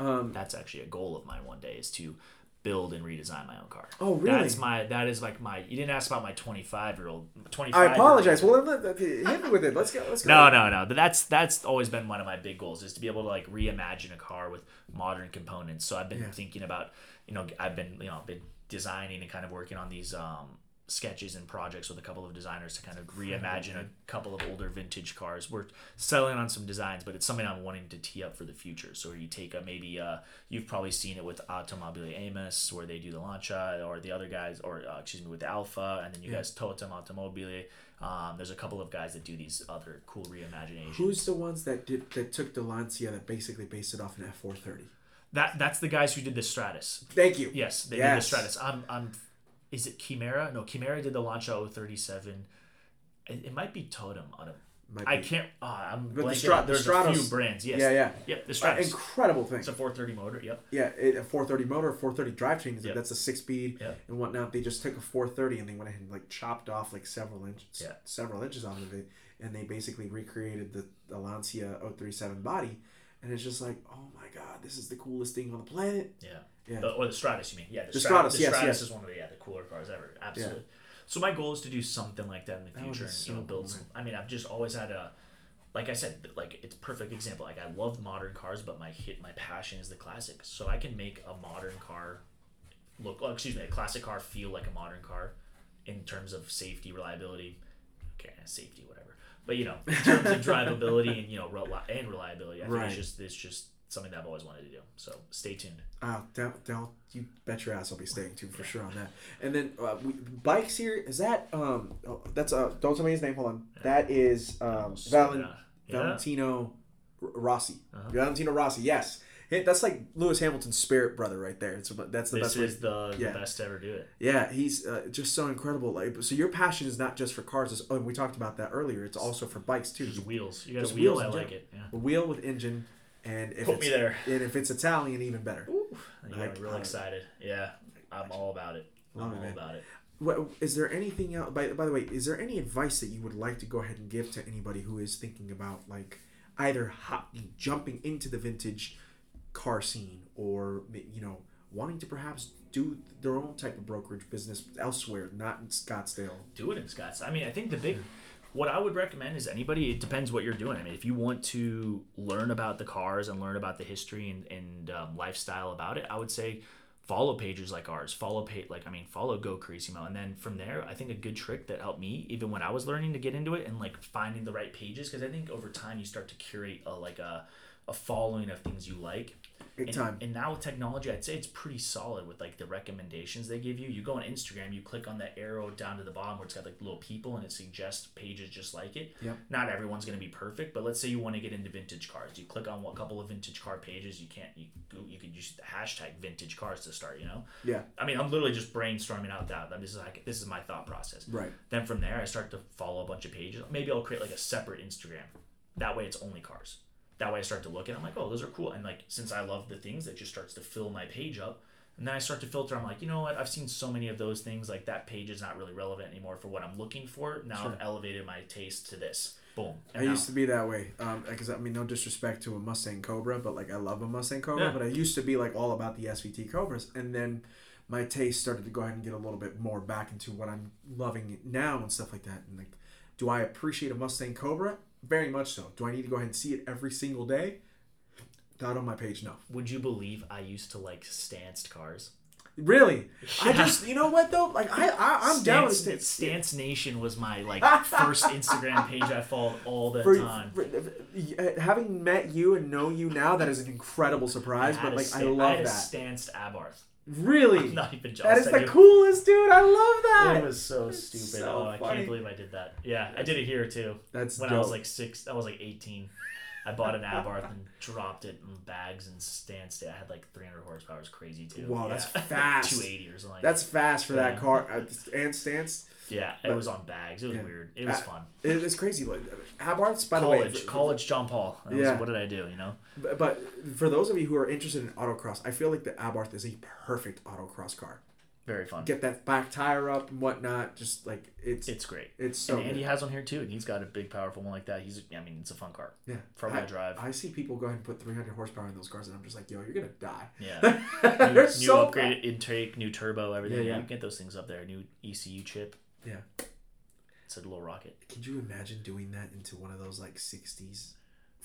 S1: Um,
S2: That's actually a goal of mine one day is to build and redesign my own car.
S1: Oh, really?
S2: That's my that is like my. You didn't ask about my twenty five year old. Twenty
S1: I
S2: five.
S1: apologize. Well, let, let, hit me with it. Let's go. Let's go.
S2: No, no, no. But that's that's always been one of my big goals is to be able to like reimagine a car with modern components. So I've been
S1: Yeah.
S2: thinking about, you know, I've been you know been designing and kind of working on these um, sketches and projects with a couple of designers to kind of reimagine a couple of older vintage cars. We're settling on some designs, but it's something I'm wanting to tee up for the future. So you take a maybe uh, you've probably seen it with Automobili Amos where they do the Lancia or the other guys or uh, excuse me with Alfa and then you
S1: Yeah.
S2: guys Totem Automobili. Um, there's a couple of guys that do these other cool reimaginations.
S1: Who's the ones that did that took the Lancia that basically based it off an F four thirty?
S2: that? That's the guys who did the Stratos.
S1: Thank you.
S2: Yes, they
S1: Yes.
S2: did the Stratos. I'm, I'm. Is it Kimera? No, Kimera did the launch Lancia 037. It, it might be Totem on a. I can't. Uh, I'm
S1: But the Strat-
S2: There's
S1: the
S2: a few brands. Yes.
S1: Yeah, yeah.
S2: Yep. The
S1: Uh, incredible thing.
S2: It's a 430 motor. Yep.
S1: Yeah, it, a 430 motor, 430 drivetrain.
S2: Yep.
S1: That's a six speed
S2: Yep.
S1: and whatnot. They just took a 430 and they went ahead and like chopped off like several inches,
S2: Yeah.
S1: several inches off of it, and they basically recreated the, the Lancia 037 body. And it's just like, oh my god, this is the coolest thing on the planet.
S2: Yeah.
S1: Yeah.
S2: The- or the Stratos, you mean? Yeah. The,
S1: The Stratos.
S2: The
S1: yes,
S2: Stratos
S1: yes.
S2: is one of the yeah the cooler cars ever. Absolutely. So my goal is to do something like that in the
S1: That
S2: future and
S1: so
S2: you know build
S1: cool,
S2: some. I mean, I've just always had a. Like I said, like it's a perfect example. Like I love modern cars, but my hit, my passion is the classics. So I can make a modern car look, oh, excuse me, a classic car feel like a modern car, in terms of safety, reliability, okay, eh, safety, whatever. But you know, in terms of drivability and you know, and reliability, I think
S1: Right.
S2: it's just it's just something that I've always wanted to do. So stay tuned.
S1: Oh, down, down, you bet your ass I'll be staying tuned for sure on that. And then uh, we, bikes here is that um oh, that's uh don't tell me his name. Hold on. That is um Valen,
S2: Yeah.
S1: Valentino Rossi.
S2: Uh-huh.
S1: Valentino Rossi. Yes, Hey, that's like Lewis Hamilton's spirit brother right there. It's that's the
S2: This
S1: best way.
S2: is the,
S1: yeah.
S2: the best to ever do it.
S1: Yeah, he's uh, just so incredible. Like, so your passion is not just for cars. It's, oh, we talked about that earlier. It's also for bikes too.
S2: Just wheels. You got a wheel, I like it. Yeah.
S1: A wheel with engine, and if
S2: Put
S1: it's
S2: me there.
S1: and if it's Italian, even better. Like,
S2: me real excited. Yeah, I'm all about it. I'm all about it.
S1: What, is there anything else? By, by the way, is there any advice that you would like to go ahead and give to anybody who is thinking about like either hop, jumping into the vintage car scene or you know wanting to perhaps do their own type of brokerage business elsewhere, not in Scottsdale?
S2: do it in Scottsdale. I mean, I think the big, what I would recommend is anybody. It depends what you're doing. I mean, if you want to learn about the cars and learn about the history and, and um, lifestyle about it, I would say follow pages like ours. Follow page like I mean, follow Go Carissimo, and then from there, I think a good trick that helped me even when I was learning to get into it and like finding the right pages because I think over time you start to curate a like a a following of things you like.
S1: Big
S2: and,
S1: time.
S2: And now with technology, I'd say it's pretty solid with like the recommendations they give you. You go on Instagram, you click on the arrow down to the bottom where it's got like little people and it suggests pages just like it.
S1: Yep.
S2: Not everyone's gonna be perfect, but let's say you want to get into vintage cars. You click on a couple of vintage car pages. You can't. You you could use the hashtag vintage cars to start. You know.
S1: Yeah.
S2: I mean, I'm literally just brainstorming out that. This is like this is my thought process.
S1: Right.
S2: Then from there, I start to follow a bunch of pages. Maybe I'll create like a separate Instagram. That way, it's only cars. That way, I start to look at. it, I'm like, oh, those are cool. And like, since I love the things, that just starts to fill my page up. And then I start to filter. I'm like, you know what? I've seen so many of those things. Like that page is not really relevant anymore for what I'm looking for. Now
S1: Sure.
S2: I've elevated my taste to this. Boom.
S1: I
S2: now-
S1: used to be that way. Um, because I mean, no disrespect to a Mustang Cobra, but like I love a Mustang Cobra.
S2: Yeah.
S1: But I used to be like all about the SVT Cobras, and then my taste started to go ahead and get a little bit more back into what I'm loving now and stuff like that. And like, do I appreciate a Mustang Cobra? Very much so. Do I need to go ahead and see it every single day? Not on my page, no.
S2: would you believe I used to like stanced cars?
S1: Really, I just you know what though, like I, I I'm down with
S2: Stance, Stance Nation was my like first Instagram page I followed all the
S1: for,
S2: time.
S1: for- uh, having met you and know you now, that is an incredible surprise. But like, I
S2: I
S1: love
S2: a
S1: that.
S2: stanced Abarth.
S1: Really,
S2: I'm not even
S1: that
S2: jealous.
S1: is
S2: I
S1: the
S2: do.
S1: coolest, dude. I love that.
S2: It
S1: that.
S2: was so stupid.
S1: so
S2: oh, I can't believe I did that. Yeah, I did it here too.
S1: That's
S2: when
S1: dope.
S2: I was like six, I was like 18. I bought an Abarth and dropped it in bags and stanced it. I had like 300 horsepower. It was crazy too.
S1: Wow, that's fast.
S2: 280 or something. Like
S1: That's fast for that car uh, and stance.
S2: yeah, it was on bags. It was
S1: Yeah.
S2: weird. It was
S1: Uh,
S2: fun.
S1: It is crazy. Like Habarths, by
S2: College,
S1: the way.
S2: college, Gian Paolo. Was-
S1: Yeah.
S2: what did I do? You know.
S1: But, but for those of you who are interested in autocross, I feel like the Abarth is a perfect autocross car.
S2: Very fun.
S1: Get that back tire up and whatnot. Just like it's it's,
S2: great.
S1: It's so.
S2: and Andy
S1: good.
S2: has one here too, and he's got a big, powerful one like that. He's, I mean, it's a fun car.
S1: yeah,
S2: front
S1: I,
S2: wheel drive.
S1: I see people go ahead and put 300 horsepower in those cars, and I'm just like, yo, you're gonna die.
S2: Yeah. New, new
S1: so
S2: upgraded intake, new turbo, everything.
S1: Yeah,
S2: Yeah. You can get those things up there. New ECU chip.
S1: Yeah.
S2: It's a little rocket.
S1: Could you imagine doing that into one of those like '60s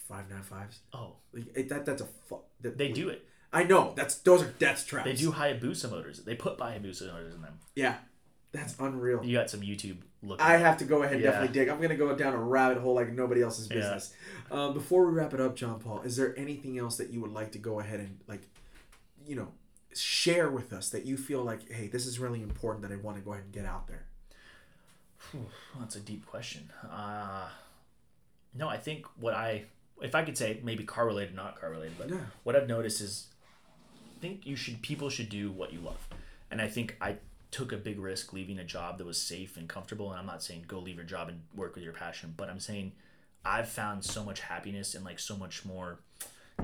S1: 595s?
S2: Oh,
S1: Like it, that that's a fu- that,
S2: they do it.
S1: I know that's those are death traps.
S2: They do Hayabusa motors. They put Hayabusa motors in them.
S1: Yeah, that's unreal.
S2: You got some YouTube look.
S1: I have to go ahead and
S2: Yeah.
S1: definitely dig. I'm gonna go down a rabbit hole like nobody else's
S2: Yeah.
S1: business. Um, before we wrap it up, Gian Paolo, is there anything else that you would like to go ahead and like, you know, share with us that you feel like, hey, this is really important that I want to go ahead and get out there?
S2: Whew, that's a deep question. Uh, no, I think what I, if I could say maybe car related, not car related, but
S1: Yeah.
S2: what I've noticed is, think you should people should do what you love, and I think I took a big risk leaving a job that was safe and comfortable. And I'm not saying go leave your job and work with your passion, but I'm saying I've found so much happiness and like so much more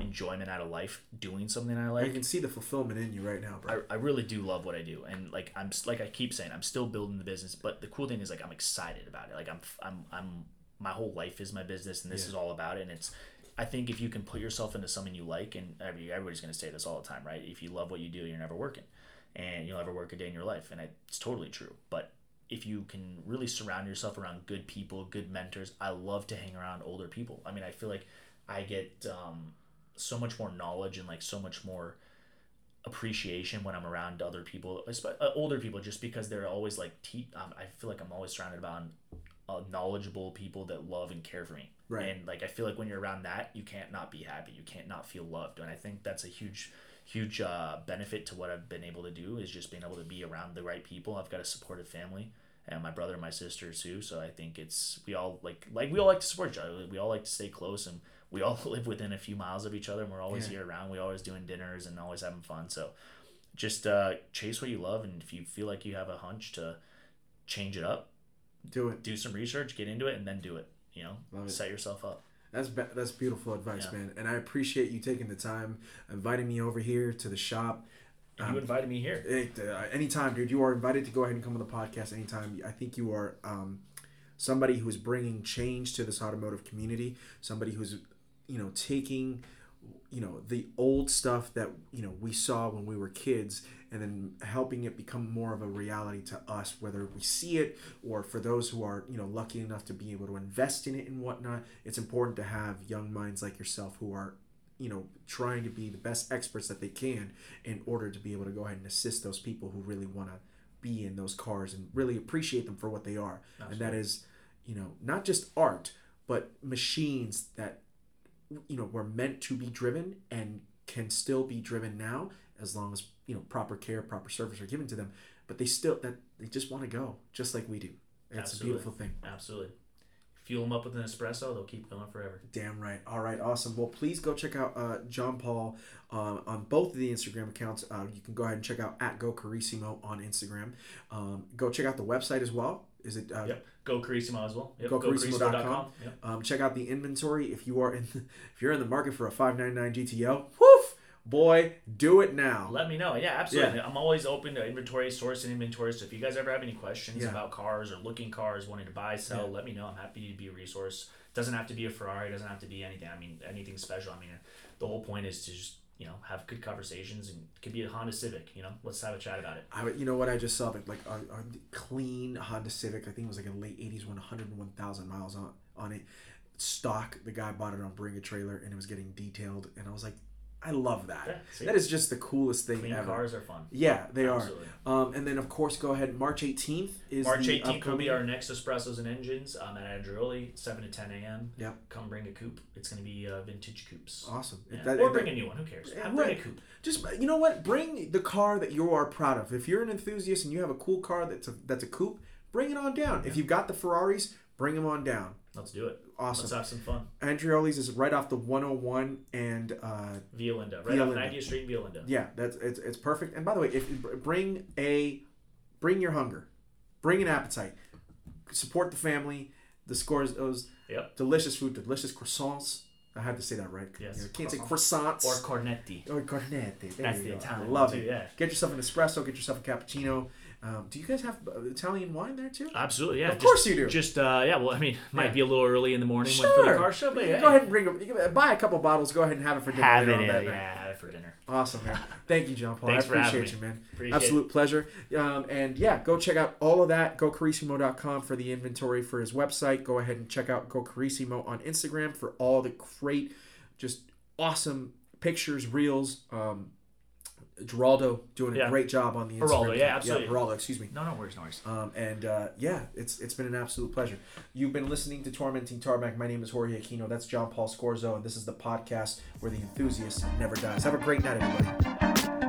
S2: enjoyment out of life doing something I like.
S1: I can see the fulfillment in you right now, bro.
S2: I, I really do love what I do, and like I'm like I keep saying, I'm still building the business. But the cool thing is like I'm excited about it. Like I'm I'm I'm my whole life is my business, and this
S1: Yeah.
S2: is all about it. And it's I think if you can put yourself into something you like, and every, everybody's gonna say this all the time, right? If you love what you do, you're never working, and you'll never work a day in your life, and it's totally true. But if you can really surround yourself around good people, good mentors, I love to hang around older people. I mean, I feel like I get um, so much more knowledge and like so much more appreciation when I'm around other people, uh, older people, just because they're always like, te- um, I feel like I'm always surrounded by uh, knowledgeable people that love and care for me.
S1: Right.
S2: And like, I feel like when you're around that, you can't not be happy. You can't not feel loved. And I think that's a huge, huge uh, benefit to what I've been able to do is just being able to be around the right people. I've got a supportive family and my brother and my sister too. So I think it's, we all like, like we all like to support each other. We all like to stay close and we all live within a few miles of each other and we're always
S1: Yeah.
S2: here around. We always doing dinners and always having fun. So just uh, chase what you love. And if you feel like you have a hunch to change it up,
S1: Do it.
S2: do some research, get into it, and then do it. You know,
S1: Love it.
S2: set yourself up.
S1: That's be- that's beautiful advice,
S2: Yeah.
S1: man. And I appreciate you taking the time, inviting me over here to the shop. Um,
S2: you invited me here.
S1: Hey, uh, anytime, dude. You are invited to go ahead and come on the podcast anytime. I think you are um, somebody who's bringing change to this automotive community. Somebody who's, you know, taking, you know, the old stuff that you know we saw when we were kids, and then helping it become more of a reality to us, whether we see it or for those who are, you know, lucky enough to be able to invest in it and whatnot. It's important to have young minds like yourself who are you know trying to be the best experts that they can in order to be able to go ahead and assist those people who really want to be in those cars and really appreciate them for what they are and that is you know not just art but machines that you know were meant to be driven and can still be driven now as long as you know proper care, proper service are given to them. But they still that they just want to go just like we do. It's
S2: Absolutely.
S1: a beautiful thing.
S2: Absolutely. Fuel them up with an espresso, they'll keep going forever.
S1: Damn right. All right, awesome. Well, please go check out uh, Gian Paolo uh, on both of the Instagram accounts. Uh, you can go ahead and check out at Go Carissimo on Instagram. Um, go check out the website as well. Is it uh,
S2: Yep. Go Carissimo as well. Yep.
S1: GoCarissimo.com.
S2: GoCarissimo.com. Yep.
S1: Um, check out the inventory if you are in the, if you're in the market for a 599 GTO. Woof, boy, do it now.
S2: Let me know. Yeah, absolutely. I'm always open to inventory, sourcing inventory. So if you guys ever have any questions
S1: Yeah.
S2: about cars or looking cars, wanting to buy, sell, let me know. I'm happy to be a resource. Doesn't have to be a Ferrari. Doesn't have to be anything. I mean, anything special. I mean, the whole point is to just you know have good conversations and it could be a Honda Civic. You know, let's have a chat about it.
S1: I, you know what? I just saw that like a, a clean Honda Civic. I think it was like a late '80s one, 101,000 miles on on it. Stock. The guy bought it on Bring a Trailer, and it was getting detailed. And I was like, I love that.
S2: Yeah,
S1: that is just the coolest thing
S2: Clean
S1: ever.
S2: cars are fun.
S1: Yeah, they
S2: Absolutely.
S1: are. Um, and then of course, go ahead. March 18th is
S2: March
S1: the
S2: 18th will be our next espressos and engines um, at Andreoli, 7 to 10 a.m.
S1: Yep.
S2: Come bring a coupe. It's going to be uh, vintage coupes.
S1: Awesome.
S2: Yeah.
S1: That-
S2: or
S1: that-
S2: bring a new one. Who cares?
S1: Yeah,
S2: bring
S1: right.
S2: a coupe.
S1: just you know what bring the car that you are proud of if you're an enthusiast and you have a cool car that's a that's a coupe bring it on down if you've got the ferraris bring them on down
S2: Let's do it.
S1: awesome
S2: Let's have some fun.
S1: andreoli's is right off the 101 and uh
S2: Via Linda. Right
S1: Via
S2: off 90th Street in Via Linda.
S1: yeah that's it's, it's perfect and by the way if you bring a bring your hunger bring an appetite support the family the Scorzos
S2: Yep.
S1: delicious food delicious croissants i had to say that right
S2: Yes,
S1: you can't say
S2: croissants.
S1: croissants
S2: Or Cornetti.
S1: Or cornette. There
S2: That's the
S1: go.
S2: Italian
S1: I love
S2: one
S1: it.
S2: yeah.
S1: Get yourself an espresso. Get yourself a cappuccino. Um, do you guys have uh, Italian wine there too?
S2: Absolutely, yeah.
S1: Of
S2: just-
S1: course you do.
S2: Just, uh, yeah, well, I mean, might
S1: Yeah.
S2: be a little early in the morning when for the car show, but yeah.
S1: Go ahead and bring them. Buy a couple bottles. Go ahead and have it for dinner.
S2: Have it, yeah,
S1: that
S2: yeah, have it for dinner.
S1: Awesome, man. Thank you, Gian Paolo.
S2: Thanks
S1: I
S2: for having
S1: appreciate you, man.
S2: Appreciate
S1: Absolute pleasure. Um, and yeah, go check out all of that. GoCarissimo.com for the inventory for his website. Go ahead and check out Go Carissimo on Instagram for all the great, just awesome pictures, reels. Um, Geraldo doing a
S2: Yeah.
S1: great job on the Instagram.
S2: Geraldo, yeah, absolutely.
S1: Yeah, Geraldo, excuse me.
S2: No, no worries, no worries.
S1: Um, and uh, yeah, it's it's been an absolute pleasure. You've been listening to Tormenting Tarmac. My name is Jorge Aquino. That's Gian Paolo Scorzo, and this is the podcast where the enthusiast never dies. Have a great night, everybody.